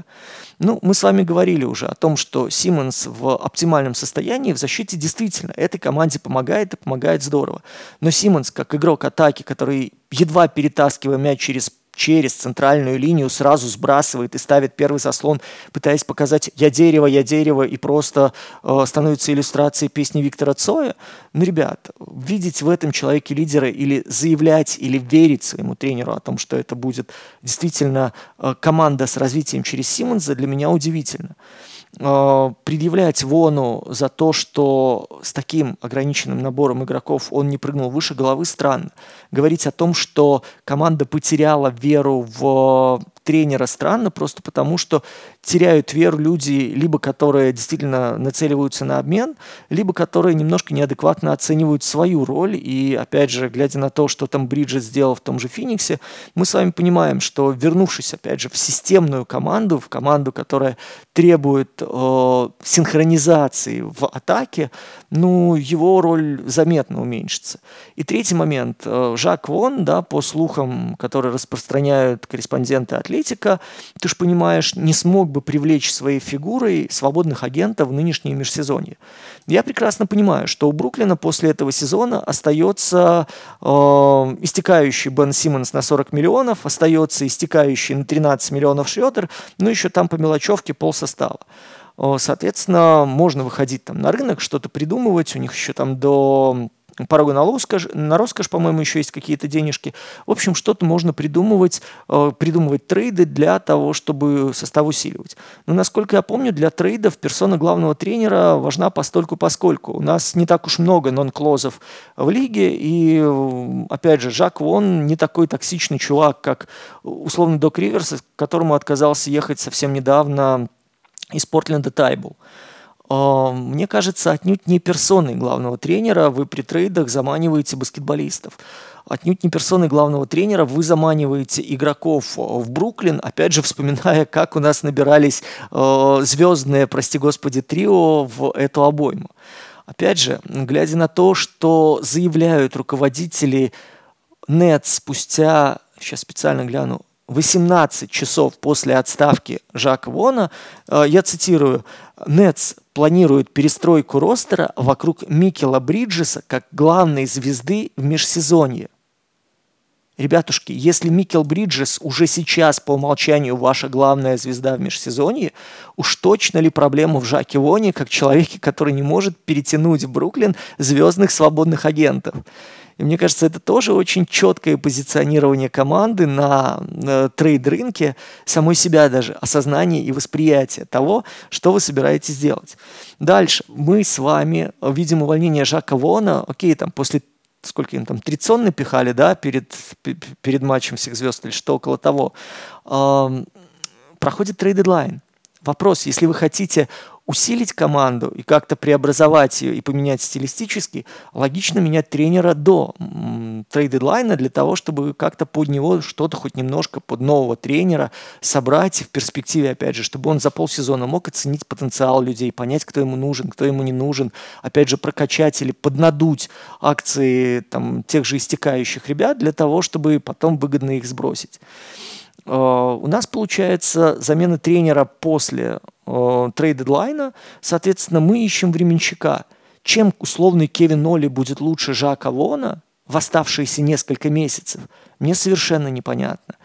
Speaker 1: Ну, мы с вами говорили уже о том, что Симмонс в оптимальном состоянии в защите действительно этой команде помогает и помогает здорово. Но Симмонс, как игрок атаки, который едва перетаскивая мяч через через центральную линию сразу сбрасывает и ставит первый заслон, пытаясь показать «я дерево, я дерево» и просто э, становится иллюстрацией песни Виктора Цоя. Ну, ребят, видеть в этом человеке лидера или заявлять, или верить своему тренеру о том, что это будет действительно э, команда с развитием через Симмонса, для меня удивительно. Э, предъявлять Вону за то, что с таким ограниченным набором игроков он не прыгнул выше головы, странно. Говорить о том, что команда потеряла веру в тренера странно, просто потому что теряют веру люди, либо которые действительно нацеливаются на обмен, либо которые немножко неадекватно оценивают свою роль. И опять же, глядя на то, что там Бриджит сделал в том же Фениксе, мы с вами понимаем, что вернувшись опять же в системную команду, в команду, которая требует э, синхронизации в атаке, ну, его роль заметно уменьшится. И третий момент. Э, Жак Вон, да, по слухам, которые распространяют корреспонденты от Атлетика, ты же понимаешь, не смог бы привлечь своей фигурой свободных агентов в нынешнее межсезонье. Я прекрасно понимаю, что у Бруклина после этого сезона остается э, истекающий Бен Симмонс на 40 миллионов, остается истекающий на 13 миллионов Шредер, ну еще там по мелочевке пол состава. Соответственно, можно выходить там на рынок, что-то придумывать. У них еще там до порога на роскошь, на роскошь, по-моему, еще есть какие-то денежки. В общем, что-то можно придумывать, э, придумывать трейды для того, чтобы состав усиливать. Но, насколько я помню, для трейдов персона главного тренера важна постольку поскольку. У нас не так уж много нон-клозов в лиге, и, опять же, Жак Вон не такой токсичный чувак, как условно Док Риверс, которому отказался ехать совсем недавно из Портленда Тайбл. А, мне кажется, отнюдь не персоной главного тренера вы при трейдах заманиваете баскетболистов. Отнюдь не персоной главного тренера вы заманиваете игроков в Бруклин, опять же, вспоминая, как у нас набирались э, звездные, прости господи, трио в эту обойму. Опять же, глядя на то, что заявляют руководители Нет спустя, сейчас специально гляну, 18 часов после отставки Жака Вона, э, я цитирую, Нетс планирует перестройку ростера вокруг Микела Бриджеса как главной звезды в межсезонье. Ребятушки, если Микел Бриджес уже сейчас по умолчанию ваша главная звезда в межсезонье, уж точно ли проблема в Жаке Воне, как человеке, который не может перетянуть в Бруклин звездных свободных агентов? И мне кажется, это тоже очень четкое позиционирование команды на трейд-рынке, самой себя даже, осознание и восприятие того, что вы собираетесь делать. Дальше. Мы с вами видим увольнение Жака Вона, окей, там после сколько им там, трицион напихали, да, перед, перед матчем всех звезд или что около того. Проходит трейд-дедлайн. Вопрос, если вы хотите усилить команду и как-то преобразовать ее и поменять стилистически, логично менять тренера до трейд-дедлайна для того, чтобы как-то под него что-то хоть немножко под нового тренера собрать в перспективе, опять же, чтобы он за полсезона мог оценить потенциал людей, понять, кто ему нужен, кто ему не нужен, опять же, прокачать или поднадуть акции там, тех же истекающих ребят для того, чтобы потом выгодно их сбросить. Э, у нас получается замена тренера после э, трейд-дедлайна. Соответственно, мы ищем временщика. Чем условный Кевин Ноли будет лучше Жака Вона в оставшиеся несколько месяцев, мне совершенно непонятно.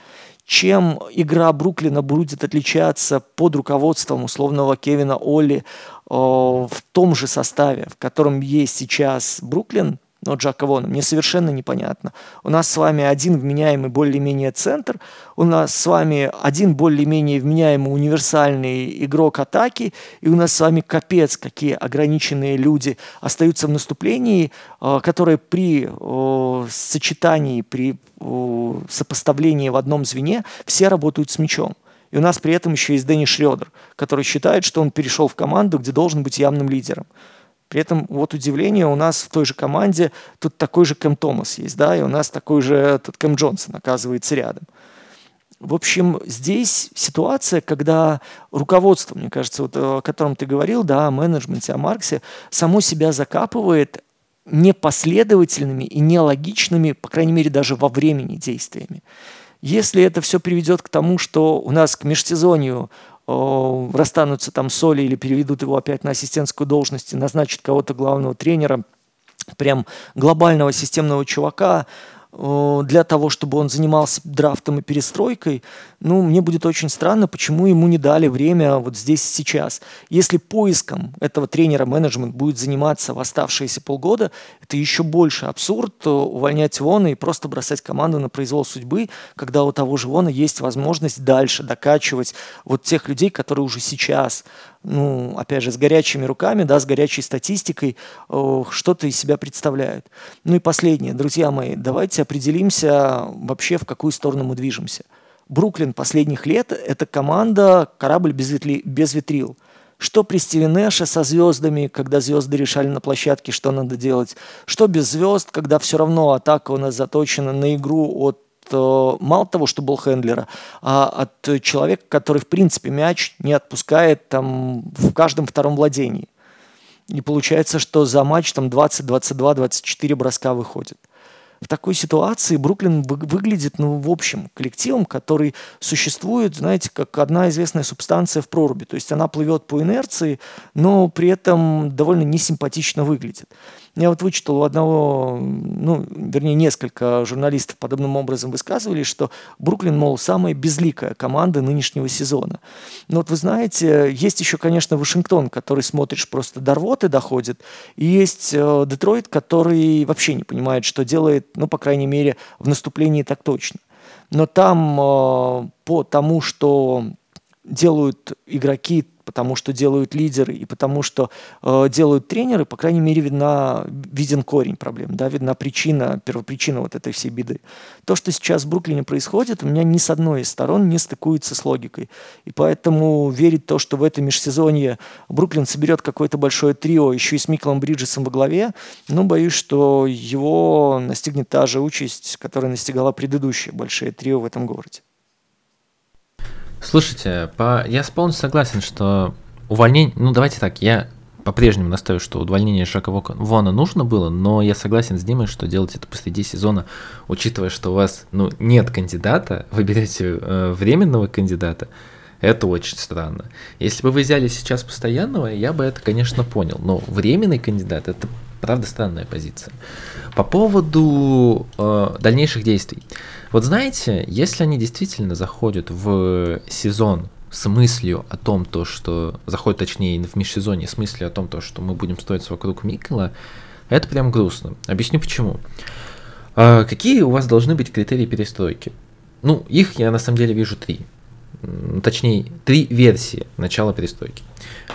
Speaker 1: Чем игра Бруклина будет отличаться под руководством условного Кевина Оли э, в том же составе, в котором есть сейчас Бруклин, но Джака Вона, мне совершенно непонятно. У нас с вами один вменяемый более-менее центр, у нас с вами один более-менее вменяемый универсальный игрок атаки, и у нас с вами капец, какие ограниченные люди остаются в наступлении, э, которые при сочетании, при сопоставлении в одном звене все работают с мячом. И у нас при этом еще есть Дэнни Шредер, который считает, что он перешел в команду, где должен быть явным лидером. При этом вот удивление у нас в той же команде тут такой же Кэм Томас есть, да, и у нас такой же тут Кэм Джонсон оказывается рядом. В общем, здесь ситуация, когда руководство, мне кажется, вот, о котором ты говорил, да, о менеджменте, о Марксе, само себя закапывает непоследовательными и нелогичными, по крайней мере, даже во времени действиями. Если это все приведет к тому, что у нас к межсезонью э, расстанутся там соли или переведут его опять на ассистентскую должность и назначат кого-то главного тренера, прям глобального системного чувака, для того, чтобы он занимался драфтом и перестройкой, ну, мне будет очень странно, почему ему не дали время вот здесь сейчас. Если поиском этого тренера менеджмент будет заниматься в оставшиеся полгода, это еще больше абсурд э, увольнять Вона и просто бросать команду на произвол судьбы, когда у того же Вона есть возможность дальше докачивать вот тех людей, которые уже сейчас ну, опять же, с горячими руками, да, с горячей статистикой, что-то из себя представляют. Ну и последнее, друзья мои, давайте определимся вообще, в какую сторону мы движемся. Бруклин последних лет – это команда, корабль без, ветли, без ветрил. Что при Стиве Нэше со звездами, когда звезды решали на площадке, что надо делать. Что без звезд, когда все равно атака у нас заточена на игру от мало того, что был хендлера, а от человека, который, в принципе, мяч не отпускает там в каждом втором владении. И получается, что за матч там 20, 22, 24 броска выходит в такой ситуации Бруклин выглядит, ну, в общем, коллективом, который существует, знаете, как одна известная субстанция в проруби. То есть она плывет по инерции, но при этом довольно несимпатично выглядит. Я вот вычитал у одного, ну, вернее, несколько журналистов подобным образом высказывали, что Бруклин, мол, самая безликая команда нынешнего сезона. Но вот вы знаете, есть еще, конечно, Вашингтон, который смотришь просто до рвоты доходит, и есть э, Детройт, который вообще не понимает, что делает ну, по крайней мере, в наступлении так точно. Но там э, по тому, что делают игроки потому что делают лидеры и потому что э, делают тренеры, по крайней мере, видна, виден корень проблем, да, видна причина, первопричина вот этой всей беды. То, что сейчас в Бруклине происходит, у меня ни с одной из сторон не стыкуется с логикой. И поэтому верить в то, что в этом межсезонье Бруклин соберет какое-то большое трио, еще и с Миклом Бриджесом во главе, ну, боюсь, что его настигнет та же участь, которая настигала предыдущее большое трио в этом городе.
Speaker 2: Слушайте, по... я полностью согласен, что увольнение... Ну, давайте так, я по-прежнему настаиваю, что увольнение Жака Вона нужно было, но я согласен с Димой, что делать это посреди сезона, учитывая, что у вас ну, нет кандидата, вы берете э, временного кандидата, это очень странно. Если бы вы взяли сейчас постоянного, я бы это, конечно, понял. Но временный кандидат это правда странная позиция. По поводу э, дальнейших действий. Вот знаете, если они действительно заходят в сезон с мыслью о том, то, что заходят, точнее, в межсезонье с мыслью о том, то, что мы будем строиться вокруг Микела, это прям грустно. Объясню почему. А, какие у вас должны быть критерии перестройки? Ну, их я на самом деле вижу три. Точнее, три версии начала перестройки.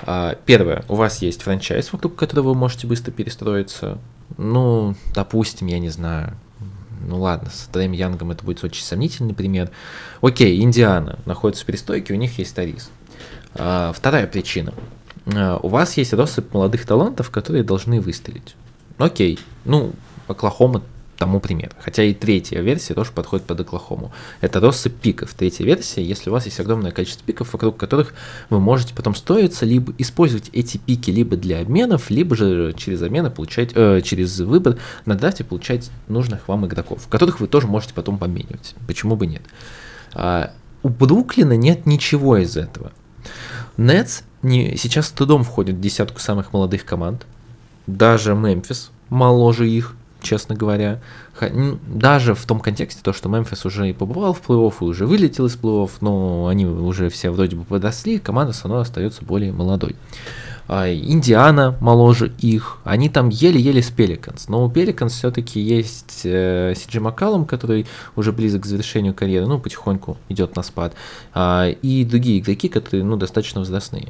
Speaker 2: А, первое, у вас есть франчайз, вокруг которого вы можете быстро перестроиться. Ну, допустим, я не знаю, ну ладно, с Трэем Янгом это будет очень сомнительный пример. Окей, Индиана находится в перестойке, у них есть Тарис. А, вторая причина. А, у вас есть россыпь молодых талантов, которые должны выстрелить. Окей, ну, Оклахома тому пример. Хотя и третья версия тоже подходит под Оклахому. Это россыпь пиков. Третья версия, если у вас есть огромное количество пиков, вокруг которых вы можете потом строиться, либо использовать эти пики либо для обменов, либо же через обмены получать, э, через выбор на драфте получать нужных вам игроков, которых вы тоже можете потом поменивать. Почему бы нет? А, у Бруклина нет ничего из этого. Нетс не, сейчас с трудом входит в десятку самых молодых команд. Даже Мемфис моложе их честно говоря. Даже в том контексте, то, что Мемфис уже и побывал в плей-офф, и уже вылетел из плей-офф, но они уже все вроде бы подросли, команда все равно остается более молодой. А, Индиана моложе их, они там еле-еле с Пеликанс, но у Пеликанс все-таки есть э, Сиджи Маккалум, который уже близок к завершению карьеры, ну, потихоньку идет на спад, а, и другие игроки, которые, ну, достаточно возрастные.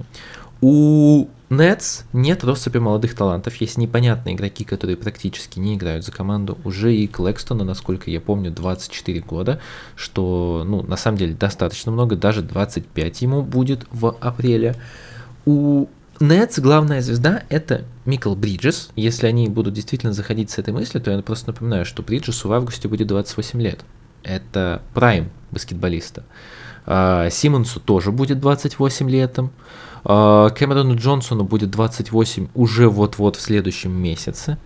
Speaker 2: У Нетс нет россыпи молодых талантов, есть непонятные игроки, которые практически не играют за команду. Уже и Клэкстона, насколько я помню, 24 года, что, ну, на самом деле достаточно много, даже 25 ему будет в апреле. У Нетс главная звезда это Микл Бриджес. Если они будут действительно заходить с этой мыслью, то я просто напоминаю, что Бриджесу в августе будет 28 лет. Это прайм баскетболиста. А, Симмонсу тоже будет 28 летом. А, Кэмерону Джонсону будет 28 уже вот-вот в следующем месяце.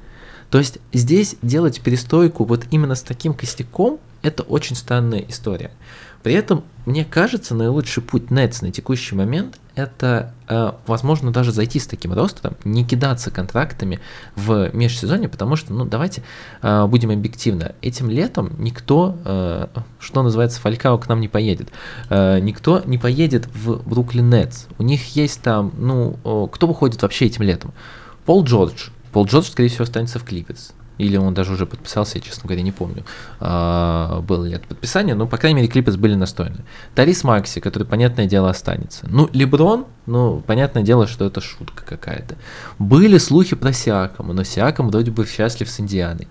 Speaker 2: То есть здесь делать перестойку вот именно с таким костяком, это очень странная история. При этом, мне кажется, наилучший путь Nets на текущий момент это, э, возможно, даже зайти с таким ростом, не кидаться контрактами в межсезонье, потому что, ну, давайте э, будем объективны, этим летом никто, э, что называется, Фалькао к нам не поедет, никто не поедет в Бруклин Нетс, у них есть там, ну, кто выходит вообще этим летом? Пол Джордж, Пол Джордж, скорее всего, останется в Клиперс или он даже уже подписался, я, честно говоря, не помню, а, было ли это подписание, но, по крайней мере, клипы были настойны. Тарис Макси, который, понятное дело, останется. Ну, Леброн, ну, понятное дело, что это шутка какая-то. Были слухи про Сиакома, но Сиаком вроде бы счастлив с Индианой.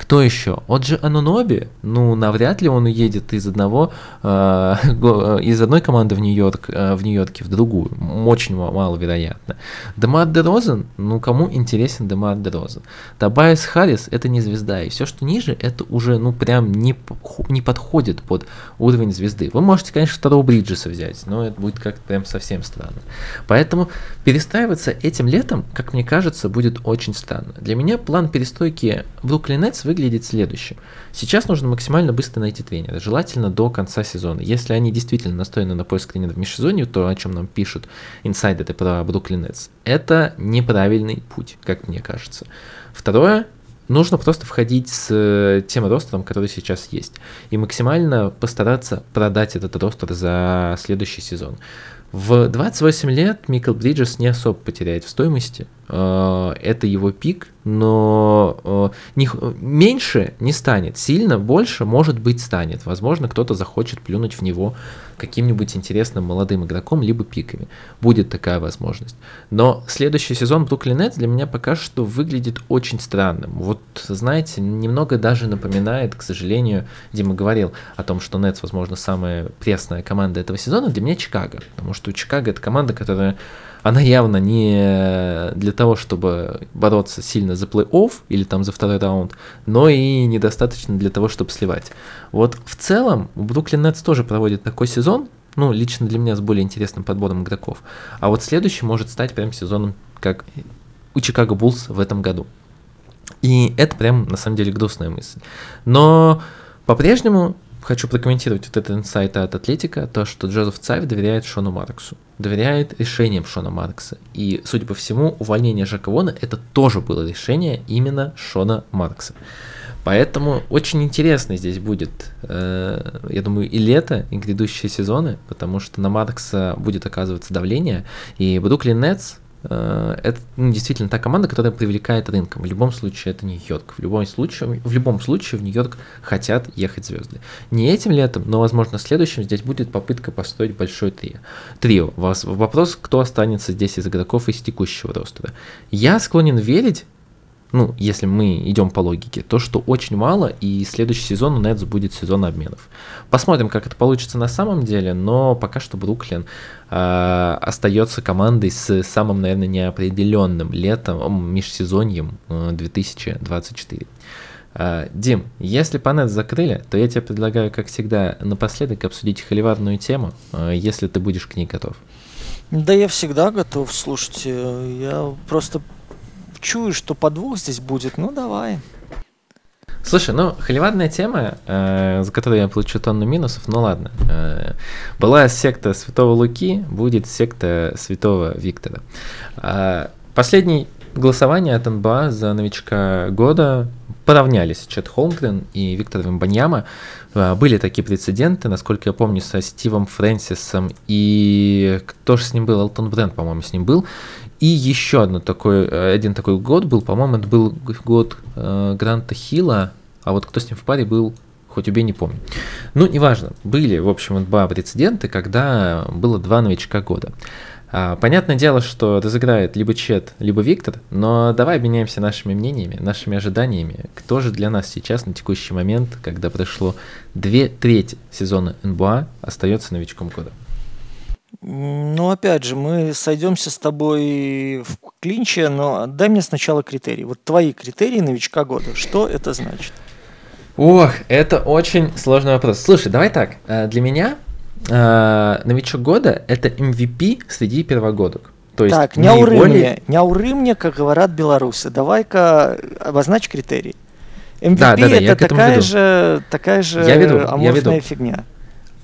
Speaker 2: Кто еще? Оджи Ануноби, ну, навряд ли он уедет из одного, э, из одной команды в Нью-Йорк, э, в Нью-Йорке в другую. Очень маловероятно. Демар Дерозен, ну, кому интересен Демар Дерозен? Табайс Харрис – это не звезда, и все, что ниже, это уже, ну, прям не, не подходит под уровень звезды. Вы можете, конечно, второго Бриджеса взять, но это будет как-то прям совсем странно. Поэтому перестраиваться этим летом, как мне кажется, будет очень странно. Для меня план перестройки Бруклин Нетс выглядит следующим. Сейчас нужно максимально быстро найти тренера, желательно до конца сезона. Если они действительно настроены на поиск тренера в межсезонье, то о чем нам пишут инсайдеры про Бруклин Нетс, это неправильный путь, как мне кажется. Второе, нужно просто входить с э, тем ростером, который сейчас есть, и максимально постараться продать этот ростер за следующий сезон. В 28 лет Микл Бриджес не особо потеряет в стоимости. Э, это его пик, но э, не, меньше не станет. Сильно больше, может быть, станет. Возможно, кто-то захочет плюнуть в него каким-нибудь интересным молодым игроком, либо пиками. Будет такая возможность. Но следующий сезон Бруклин Нетс для меня пока что выглядит очень странным. Вот, знаете, немного даже напоминает, к сожалению, Дима говорил о том, что Нетс, возможно, самая пресная команда этого сезона, для меня Чикаго. Потому что Чикаго это команда, которая она явно не для того, чтобы бороться сильно за плей-офф или там за второй раунд, но и недостаточно для того, чтобы сливать. Вот в целом Бруклин Нетс тоже проводит такой сезон, ну, лично для меня с более интересным подбором игроков. А вот следующий может стать прям сезоном, как у Чикаго Буллс в этом году. И это прям, на самом деле, грустная мысль. Но по-прежнему хочу прокомментировать вот этот инсайт от Атлетика, то, что Джозеф Цайв доверяет Шону Марксу, доверяет решениям Шона Маркса. И, судя по всему, увольнение Жака это тоже было решение именно Шона Маркса. Поэтому очень интересно здесь будет, э, я думаю, и лето, и грядущие сезоны, потому что на Маркса будет оказываться давление, и Бруклин Нетс это ну, действительно та команда, которая привлекает рынком. В любом случае это Нью-Йорк. В любом случае, в любом случае в Нью-Йорк хотят ехать звезды. Не этим летом, но, возможно, следующим здесь будет попытка построить большой трио. Трио. Вопрос, кто останется здесь из игроков из текущего ростера. Я склонен верить, ну, если мы идем по логике, то, что очень мало, и следующий сезон у Нетс будет сезон обменов. Посмотрим, как это получится на самом деле, но пока что Бруклин э, остается командой с самым, наверное, неопределенным летом, межсезоньем э, 2024. Uh, Дим, если по Нетс закрыли, то я тебе предлагаю, как всегда, напоследок обсудить холиварную тему, uh, если ты будешь к ней готов.
Speaker 1: Да я всегда готов, слушайте, я просто чую, что подвох здесь будет, ну давай.
Speaker 2: Слушай, ну, холиварная тема, э, за которую я получу тонну минусов, ну ладно. Э, была секта Святого Луки, будет секта Святого Виктора. Э, последний голосование от НБА за новичка года поравнялись Чет Холмгрен и Виктор Вимбаньяма. Э, были такие прецеденты, насколько я помню, со Стивом Фрэнсисом и кто же с ним был? Элтон Бренд, по-моему, с ним был. И еще одно такой, э, один такой год был, по-моему, это был год э, Гранта Хилла, а вот кто с ним в паре был, хоть убей, не помню. Ну, неважно, были, в общем, два прецеденты, когда было два новичка года. А, понятное дело, что разыграет либо Чет, либо Виктор, но давай обменяемся нашими мнениями, нашими ожиданиями. Кто же для нас сейчас на текущий момент, когда прошло две трети сезона НБА, остается новичком года?
Speaker 1: Ну, опять же, мы сойдемся с тобой в клинче, но дай мне сначала критерии. Вот твои критерии новичка года. Что это значит?
Speaker 2: Ох, это очень сложный вопрос. Слушай, давай так. Э, для меня э, новичок года это MVP среди первогодок.
Speaker 1: То есть так, наиболее... не уры не уры мне, как говорят белорусы. Давай-ка обозначь критерии. MVP да, да, да, это такая же, такая же я веду, аморфная я веду. фигня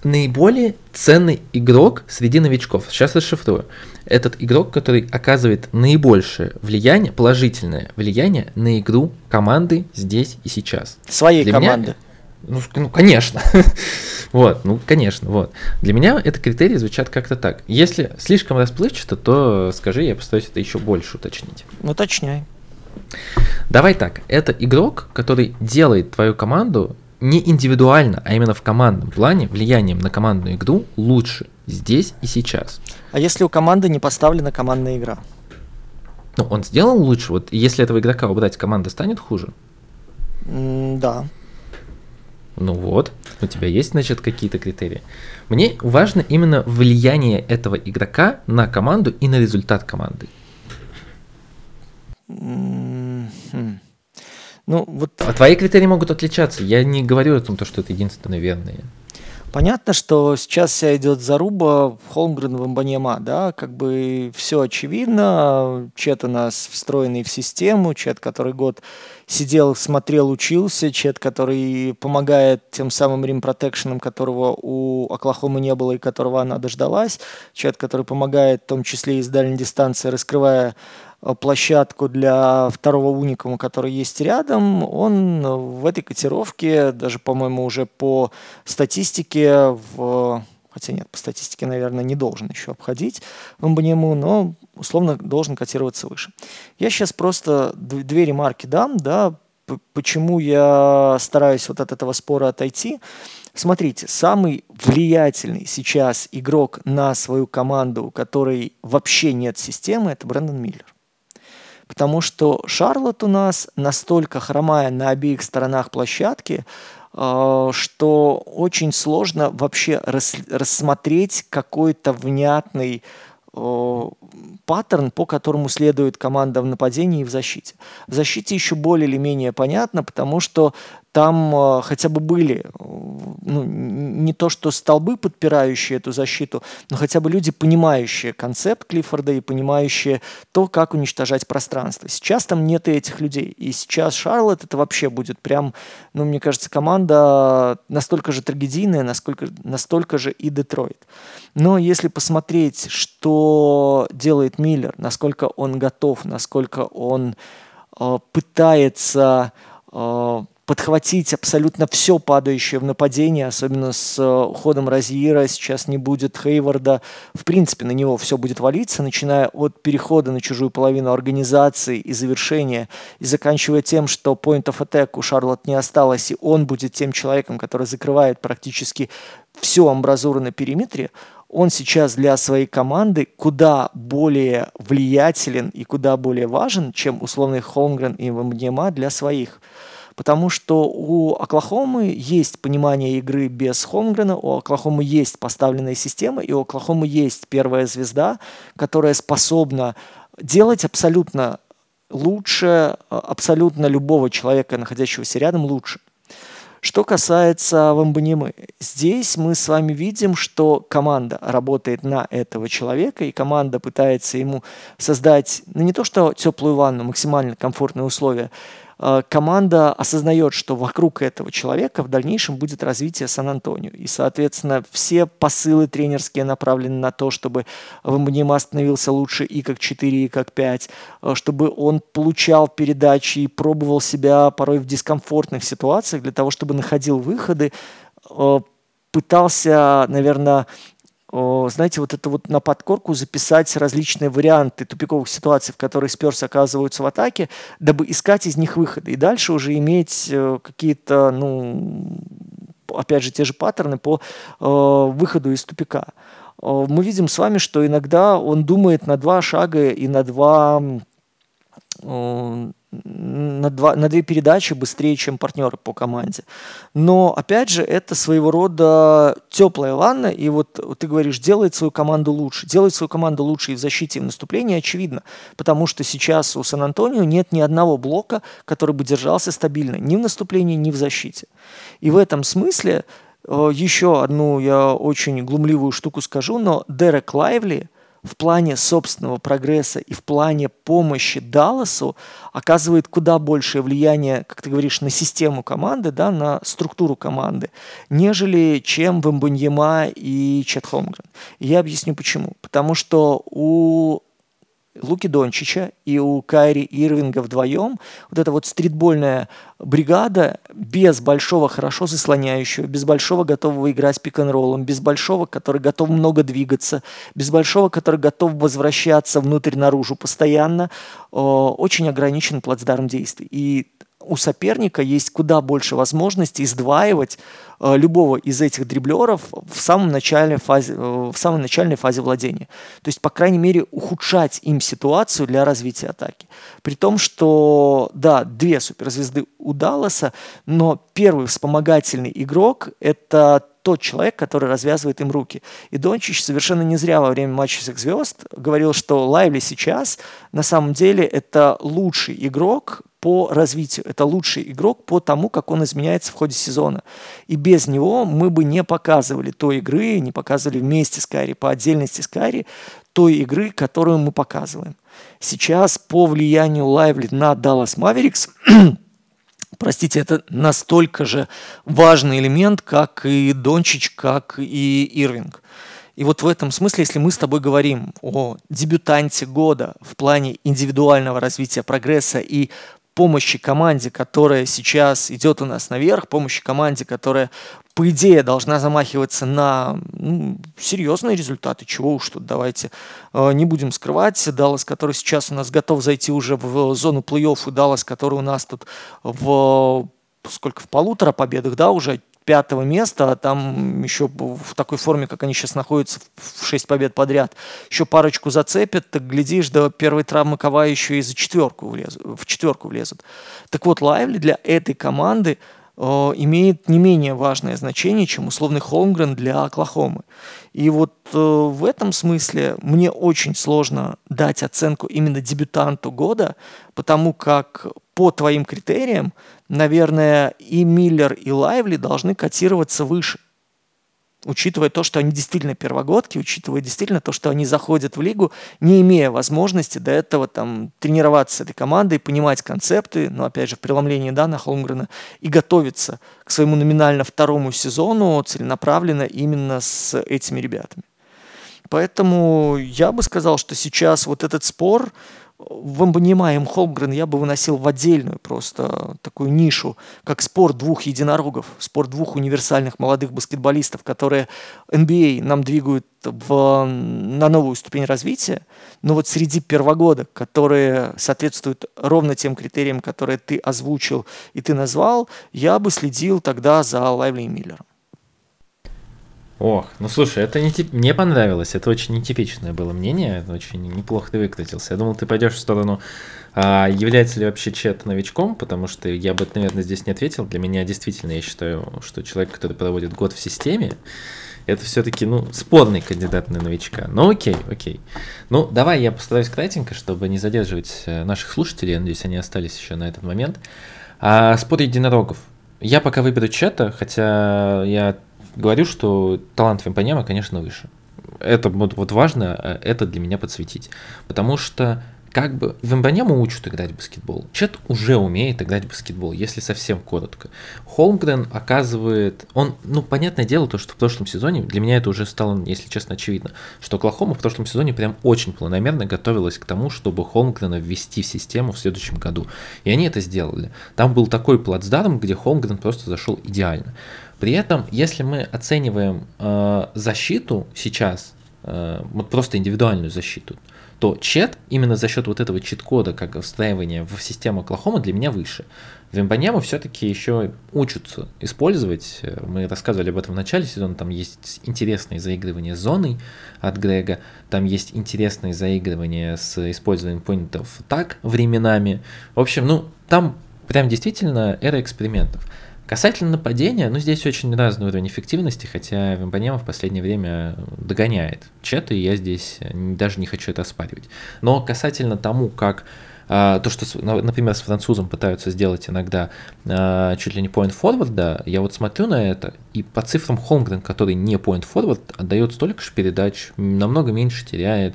Speaker 2: наиболее ценный игрок среди новичков. Сейчас расшифрую. Этот игрок, который оказывает наибольшее влияние, положительное влияние на игру команды здесь и сейчас.
Speaker 1: Своей Для команды.
Speaker 2: Меня, ну, ну, конечно. вот, ну, конечно, вот. Для меня это критерии звучат как-то так. Если слишком расплывчато, то скажи, я постараюсь это еще больше уточнить.
Speaker 1: Ну, уточняй.
Speaker 2: Давай так, это игрок, который делает твою команду не индивидуально, а именно в командном плане влиянием на командную игру лучше здесь и сейчас.
Speaker 1: А если у команды не поставлена командная игра?
Speaker 2: Ну, он сделал лучше. Вот если этого игрока убрать, команда станет хуже?
Speaker 1: Mm, да.
Speaker 2: Ну вот, у тебя есть, значит, какие-то критерии. Мне важно именно влияние этого игрока на команду и на результат команды.
Speaker 1: Mm-hmm. Ну, вот...
Speaker 2: А твои критерии могут отличаться. Я не говорю о том, что это единственные верные.
Speaker 1: Понятно, что сейчас вся идет заруба Холмгрен в Мбаньяма, да, как бы все очевидно, чет у нас встроенный в систему, чет, который год сидел, смотрел, учился, чет, который помогает тем самым рим протекшенам, которого у Оклахомы не было и которого она дождалась, чет, который помогает в том числе и с дальней дистанции, раскрывая площадку для второго уникума, который есть рядом, он в этой котировке, даже, по-моему, уже по статистике, в, хотя нет, по статистике, наверное, не должен еще обходить в Мбанему, но условно должен котироваться выше. Я сейчас просто две ремарки дам, да, почему я стараюсь вот от этого спора отойти. Смотрите, самый влиятельный сейчас игрок на свою команду, у которой вообще нет системы, это Брэндон Миллер потому что Шарлот у нас настолько хромая на обеих сторонах площадки, э, что очень сложно вообще рассмотреть какой-то внятный э, паттерн, по которому следует команда в нападении и в защите. В защите еще более или менее понятно, потому что там э, хотя бы были, э, ну, не то что столбы, подпирающие эту защиту, но хотя бы люди, понимающие концепт Клиффорда и понимающие то, как уничтожать пространство. Сейчас там нет этих людей. И сейчас Шарлотт это вообще будет прям, ну, мне кажется, команда настолько же трагедийная, насколько, настолько же и Детройт. Но если посмотреть, что делает Миллер, насколько он готов, насколько он э, пытается э, подхватить абсолютно все падающее в нападение, особенно с э, уходом Розьера, сейчас не будет Хейварда. В принципе, на него все будет валиться, начиная от перехода на чужую половину организации и завершения, и заканчивая тем, что point of attack у Шарлотт не осталось, и он будет тем человеком, который закрывает практически всю амбразуру на периметре, он сейчас для своей команды куда более влиятелен и куда более важен, чем условный Холмгрен и Вамбнема для своих потому что у Оклахомы есть понимание игры без Холмгрена, у Оклахомы есть поставленная система, и у Оклахомы есть первая звезда, которая способна делать абсолютно лучше, абсолютно любого человека, находящегося рядом, лучше. Что касается Вамбанимы, здесь мы с вами видим, что команда работает на этого человека, и команда пытается ему создать, ну не то что теплую ванну, максимально комфортные условия, команда осознает, что вокруг этого человека в дальнейшем будет развитие Сан-Антонио. И, соответственно, все посылы тренерские направлены на то, чтобы Вамбанима становился лучше и как 4, и как 5, э, чтобы он получал передачи и пробовал себя порой в дискомфортных ситуациях для того, чтобы находил выходы, э, пытался, наверное, знаете, вот это вот на подкорку записать различные варианты тупиковых ситуаций, в которых Сперс оказываются в атаке, дабы искать из них выходы. И дальше уже иметь э, какие-то, ну, опять же, те же паттерны по э, выходу из тупика. мы видим с вами, что иногда он думает на два шага и на два на, два, на две передачи быстрее, чем партнеры по команде. Но, опять же, это своего рода теплая ванна, и вот ты говоришь, делает свою команду лучше. Делает свою команду лучше и в защите, и в наступлении, очевидно, потому что сейчас у Сан-Антонио нет ни одного блока, который бы держался стабильно ни в наступлении, ни в защите. И в этом смысле э, еще одну я очень глумливую штуку скажу, но Дерек Лайвли – в плане собственного прогресса и в плане помощи Далласу оказывает куда большее влияние, как ты говоришь, на систему команды, да, на структуру команды, нежели чем Вамбаньема и Чет Холмгрен. И я объясню почему. Потому что у Луки Дончича и у Кайри Ирвинга вдвоем, вот эта вот стритбольная бригада без большого хорошо заслоняющего, без большого готового играть пик-н-роллом, без большого, который готов много двигаться, без большого, который готов возвращаться внутрь-наружу постоянно, очень ограничен плацдарм действий. И у соперника есть куда больше возможностей сдваивать э, любого из этих дриблеров в самом начальной фазе, э, в самой начальной фазе владения. То есть, по крайней мере, ухудшать им ситуацию для развития атаки. При том, что, да, две суперзвезды у Далласа, но первый вспомогательный игрок – это тот человек, который развязывает им руки. И Дончич совершенно не зря во время матча всех звезд говорил, что Лайвли сейчас на самом деле это лучший игрок по развитию. Это лучший игрок по тому, как он изменяется в ходе сезона. И без него мы бы не показывали той игры, не показывали вместе с Карри, по отдельности с Карри, той игры, которую мы показываем. Сейчас по влиянию Лайвли на Dallas Mavericks простите, это настолько же важный элемент, как и Дончич, как и Ирвинг. И вот в этом смысле, если мы с тобой говорим о дебютанте года в плане индивидуального развития прогресса и помощи команде, которая сейчас идет у нас наверх, помощи команде, которая, по идее, должна замахиваться на ну, серьезные результаты. Чего уж тут, давайте э, не будем скрывать. Даллас, который сейчас у нас готов зайти уже в зону плей-офф, и Даллас, который у нас тут в сколько, в полутора победах, да, уже пятого места, а там еще в такой форме, как они сейчас находятся, в шесть побед подряд, еще парочку зацепят, так глядишь, до первой травмы Кава еще и за четверку влезут, в четверку влезут. Так вот, Лайвли для этой команды э, имеет не менее важное значение, чем условный Холмгрен для Оклахомы. И вот э, в этом смысле мне очень сложно дать оценку именно дебютанту года, потому как по твоим критериям, наверное, и Миллер, и Лайвли должны котироваться выше. Учитывая то, что они действительно первогодки, учитывая действительно то, что они заходят в лигу, не имея возможности до этого там тренироваться с этой командой, понимать концепты, но опять же в преломлении да, на Холмгрена, и готовиться к своему номинально второму сезону целенаправленно именно с этими ребятами. Поэтому я бы сказал, что сейчас вот этот спор, Вамбанима Холмгрен я бы выносил в отдельную просто такую нишу, как спор двух единорогов, спор двух универсальных молодых баскетболистов, которые NBA а нам двигают в, на новую ступень развития, но вот среди первогодок, которые соответствуют ровно тем критериям, которые ты озвучил и ты назвал, я бы следил тогда за Лайвли и Миллером.
Speaker 2: Ох, ну слушай, это не тип... мне понравилось, это очень нетипичное было мнение, очень неплохо ты выкрутился. Я думал, ты пойдешь в сторону, а, является ли вообще Чет новичком, потому что я бы, наверное, здесь не ответил. Для меня действительно, я считаю, что человек, который проводит год в системе, это все-таки, ну, спорный кандидат на новичка. Ну, окей, окей. Ну, давай я постараюсь кратенько, чтобы не задерживать э, наших слушателей, я надеюсь, они остались еще на этот момент. А, спор единорогов. Я пока выберу чета, хотя я говорю, что талант Вимпанема, конечно, выше. Это вот, вот важно, э, это для меня подсветить. Потому что как бы Вембанему учат играть в баскетбол. Чет уже умеет играть в баскетбол, если совсем коротко. Холмгрен оказывает, он, ну, понятное дело, то, что в прошлом сезоне, для меня это уже стало, если честно, очевидно, что Оклахома в прошлом сезоне прям очень планомерно готовилась к тому, чтобы Холмгрена ввести в систему в следующем году. И они это сделали. Там был такой плацдарм, где Холмгрен просто зашел идеально. При этом, если мы оцениваем э, защиту сейчас э, вот просто индивидуальную защиту, то чет именно за счет вот этого чит-кода, как встраивания в систему Оклахома для меня выше. В Вимбаньяму все-таки еще учатся использовать. Мы рассказывали об этом в начале сезона. Там есть интересные заигрывания с зоной от Грега. Там есть интересные заигрывания с использованием поинтов так временами. В общем, ну, там прям действительно эра экспериментов. Касательно нападения, ну здесь очень разный уровень эффективности, хотя Вимбаньяма в последнее время догоняет Чета, и я здесь даже не хочу это оспаривать. Но касательно тому, как а, то, что, например, с французом пытаются сделать иногда а, чуть ли не point forward, да, я вот смотрю на это, и по цифрам Холмгрен, который не point forward, отдает столько же передач, намного меньше теряет.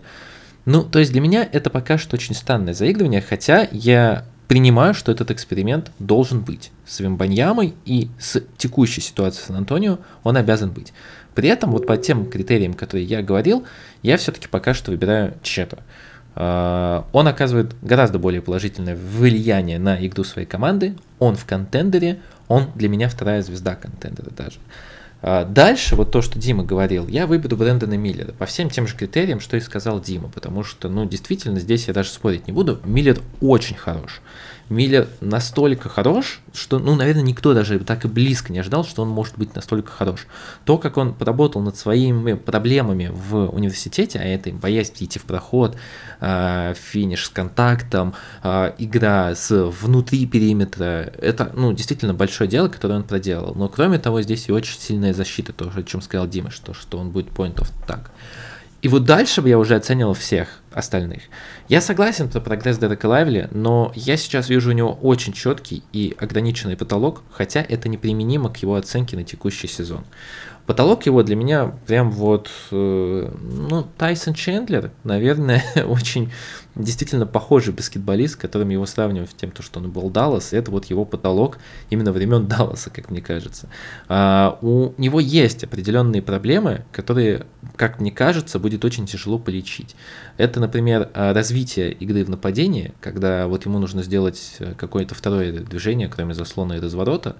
Speaker 2: Ну, то есть для меня это пока что очень странное заигрывание, хотя я принимаю, что этот эксперимент должен быть. С Вимбаньямой и с текущей ситуацией Сан-Антонио он обязан быть. При этом вот по тем критериям, которые я говорил, я все-таки пока что выбираю Чето. А, он оказывает гораздо более положительное влияние на игру своей команды. Он в контендере, он для меня вторая звезда контендера даже. А, дальше, вот то, что Дима говорил, я выберу Брэндона Миллера по всем тем же критериям, что и сказал Дима, потому что, ну, действительно, здесь я даже спорить не буду. Миллер очень хорош. Миллер настолько хорош, что, ну, наверное, никто даже так и близко не ожидал, что он может быть настолько хорош. То, как он поработал над своими проблемами в университете, а это боязнь идти в проход, э, финиш с контактом, э, игра с внутри периметра, это, ну, действительно большое дело, которое он проделал. Но, кроме того, здесь и очень сильная защита, то, о чем сказал Дима, что, что он будет point of attack. И вот дальше бы я уже оценивал всех остальных. Я согласен про прогресс Дерека Лайвли, но я сейчас вижу у него очень четкий и ограниченный потолок, хотя это неприменимо к его оценке на текущий сезон. Потолок его для меня прям вот, э, ну, Тайсон Чендлер, наверное, очень действительно похожий баскетболист, которым его сравнивают с тем, что он был Даллас, это вот его потолок именно времен Далласа, как мне кажется. А, у него есть определенные проблемы, которые, как мне кажется, будет очень тяжело полечить. Это, например, развитие игры в нападении, когда вот ему нужно сделать какое-то второе движение, кроме заслона и разворота,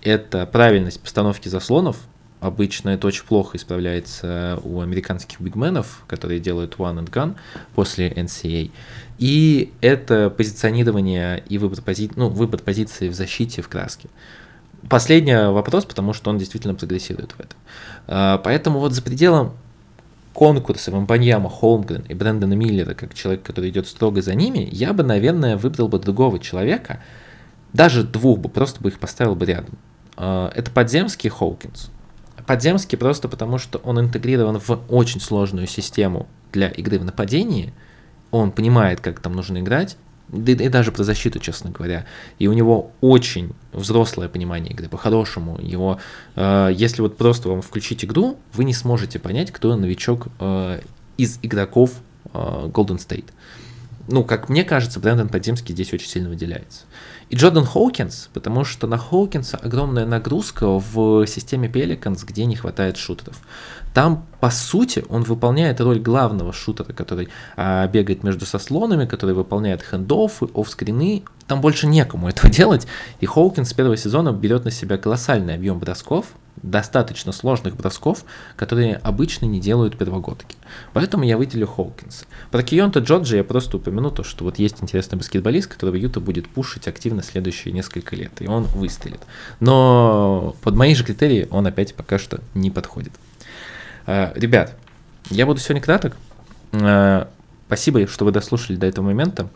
Speaker 2: это правильность постановки заслонов, Обычно это очень плохо исправляется у американских бигменов, которые делают one and gun после NCA. И это позиционирование и выбор, пози... ну, выбор позиции в защите в краске. Последний вопрос, потому что он действительно прогрессирует в этом. А, поэтому вот за пределом конкурса Вампаньяма, Холмгрен и Брэндона Миллера, как человек, который идет строго за ними, я бы, наверное, выбрал бы другого человека, даже двух бы, просто бы их поставил бы рядом. А, это подземский Хоукинс. Подземский просто потому, что он интегрирован в очень сложную систему для игры в нападении. Он понимает, как там нужно играть, и, и даже про защиту, честно говоря. И у него очень взрослое понимание игры, по-хорошему. Его, э, если вот просто вам включить игру, вы не сможете понять, кто новичок э, из игроков э, Golden State. Ну, как мне кажется, Брэндон Подземский здесь очень сильно выделяется. И Джордан Хоукинс, потому что на Хоукинса огромная нагрузка в системе Pelicans, где не хватает шутеров. Там, по сути, он выполняет роль главного шутера, который а, бегает между сослонами, который выполняет хендоффы, офскрины. Там больше некому этого делать. И Хоукинс с первого сезона берет на себя колоссальный объем бросков, достаточно сложных бросков, которые обычно не делают первогодки. Поэтому я выделю Хоукинса. Про Кионта Джорджа я просто упомяну то, что вот есть интересный баскетболист, которого Юта будет пушить активно следующие несколько лет, и он выстрелит. Но под мои же критерии он опять пока что не подходит. А, ребят, я буду сегодня краток. А, спасибо, что вы дослушали до этого момента.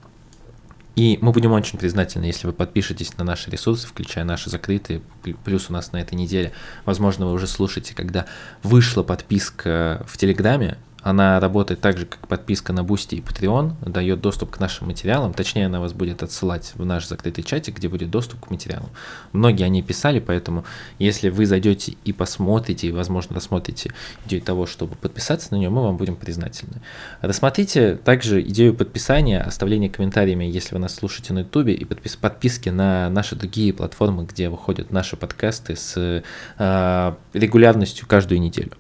Speaker 2: И мы будем очень признательны, если вы подпишетесь на наши ресурсы, включая наши закрытые. Плюс у нас на этой неделе, возможно, вы уже слушаете, когда вышла подписка в Телеграме, она работает так же, как подписка на Boosty и Patreon, дает доступ к нашим материалам, точнее она вас будет отсылать в наш закрытый чатик, где будет доступ к материалам. Многие они писали, поэтому если вы зайдете и посмотрите, и, возможно, рассмотрите идею того, чтобы подписаться на нее, мы вам будем признательны. Рассмотрите также идею подписания, оставления комментариями, если вы нас слушаете на YouTube, и подпис подписки на наши другие платформы, где выходят наши подкасты с э, регулярностью каждую неделю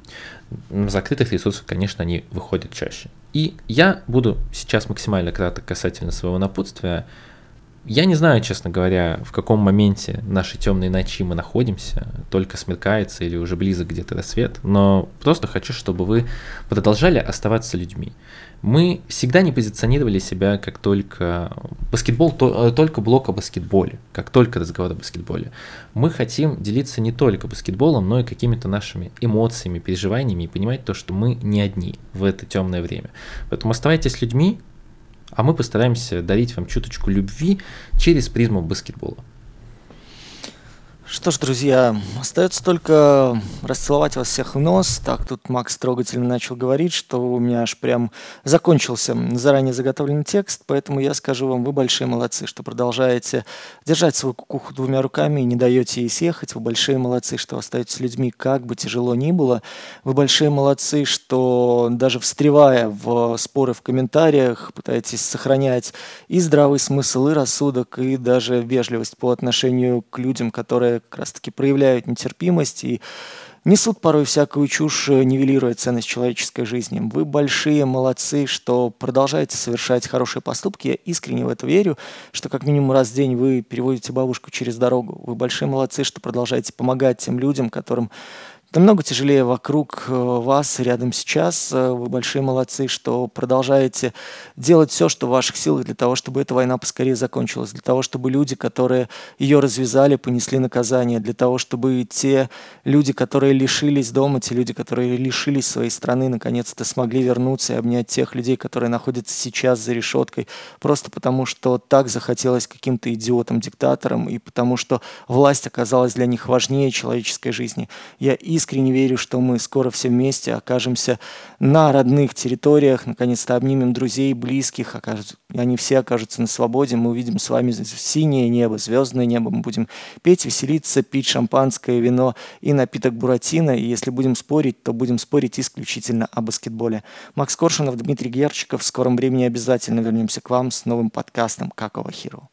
Speaker 2: на закрытых ресурсах, конечно, они выходят чаще. И я буду сейчас максимально кратко касательно своего напутствия. Я не знаю, честно говоря, в каком моменте нашей темной ночи мы находимся, только смеркается или уже близок где-то рассвет, но просто хочу, чтобы вы продолжали оставаться людьми. Мы всегда не позиционировали себя как только баскетбол, то, э, только блок о баскетболе, как только разговор о баскетболе. Мы хотим делиться не только баскетболом, но и какими-то нашими эмоциями, переживаниями и понимать то, что мы не одни в это темное время. Поэтому оставайтесь людьми, а мы постараемся дарить вам чуточку любви через призму баскетбола.
Speaker 1: Что ж, друзья, остается только расцеловать вас всех в нос. Так, тут Макс трогательно начал говорить, что у меня аж прям закончился заранее заготовленный текст, поэтому я скажу вам, вы большие молодцы, что продолжаете держать свою кукуху двумя руками и не даете ей съехать. Вы большие молодцы, что остаетесь людьми, как бы тяжело ни было. Вы большие молодцы, что даже встревая в споры в комментариях, пытаетесь сохранять и здравый смысл, и рассудок, и даже вежливость по отношению к людям, которые как раз-таки проявляют нетерпимость и несут порой всякую чушь, э, нивелируя ценность человеческой жизни. Вы большие молодцы, что продолжаете совершать хорошие поступки. Я искренне в это верю, что как минимум раз в день вы переводите бабушку через дорогу. Вы большие молодцы, что продолжаете помогать тем людям, которым Намного тяжелее вокруг э, вас, рядом сейчас. Э, вы большие молодцы, что продолжаете делать все, что в ваших силах для того, чтобы эта война поскорее закончилась, для того, чтобы люди, которые ее развязали, понесли наказание, для того, чтобы те люди, которые лишились дома, те люди, которые лишились своей страны, наконец-то смогли вернуться и обнять тех людей, которые находятся сейчас за решеткой, просто потому что так захотелось каким-то идиотам-диктаторам и потому что власть оказалась для них важнее человеческой жизни. Я искренне искренне верю, что мы скоро все вместе окажемся на родных территориях, наконец-то обнимем друзей, близких, окажутся, они все окажутся на свободе, мы увидим с вами синее небо, звездное небо, мы будем петь, веселиться, пить шампанское, вино и напиток Буратино, и если будем спорить, то будем спорить исключительно о баскетболе. Макс Коршунов, Дмитрий Герчиков, в скором времени обязательно вернемся к вам с новым подкастом «Какого Хиро».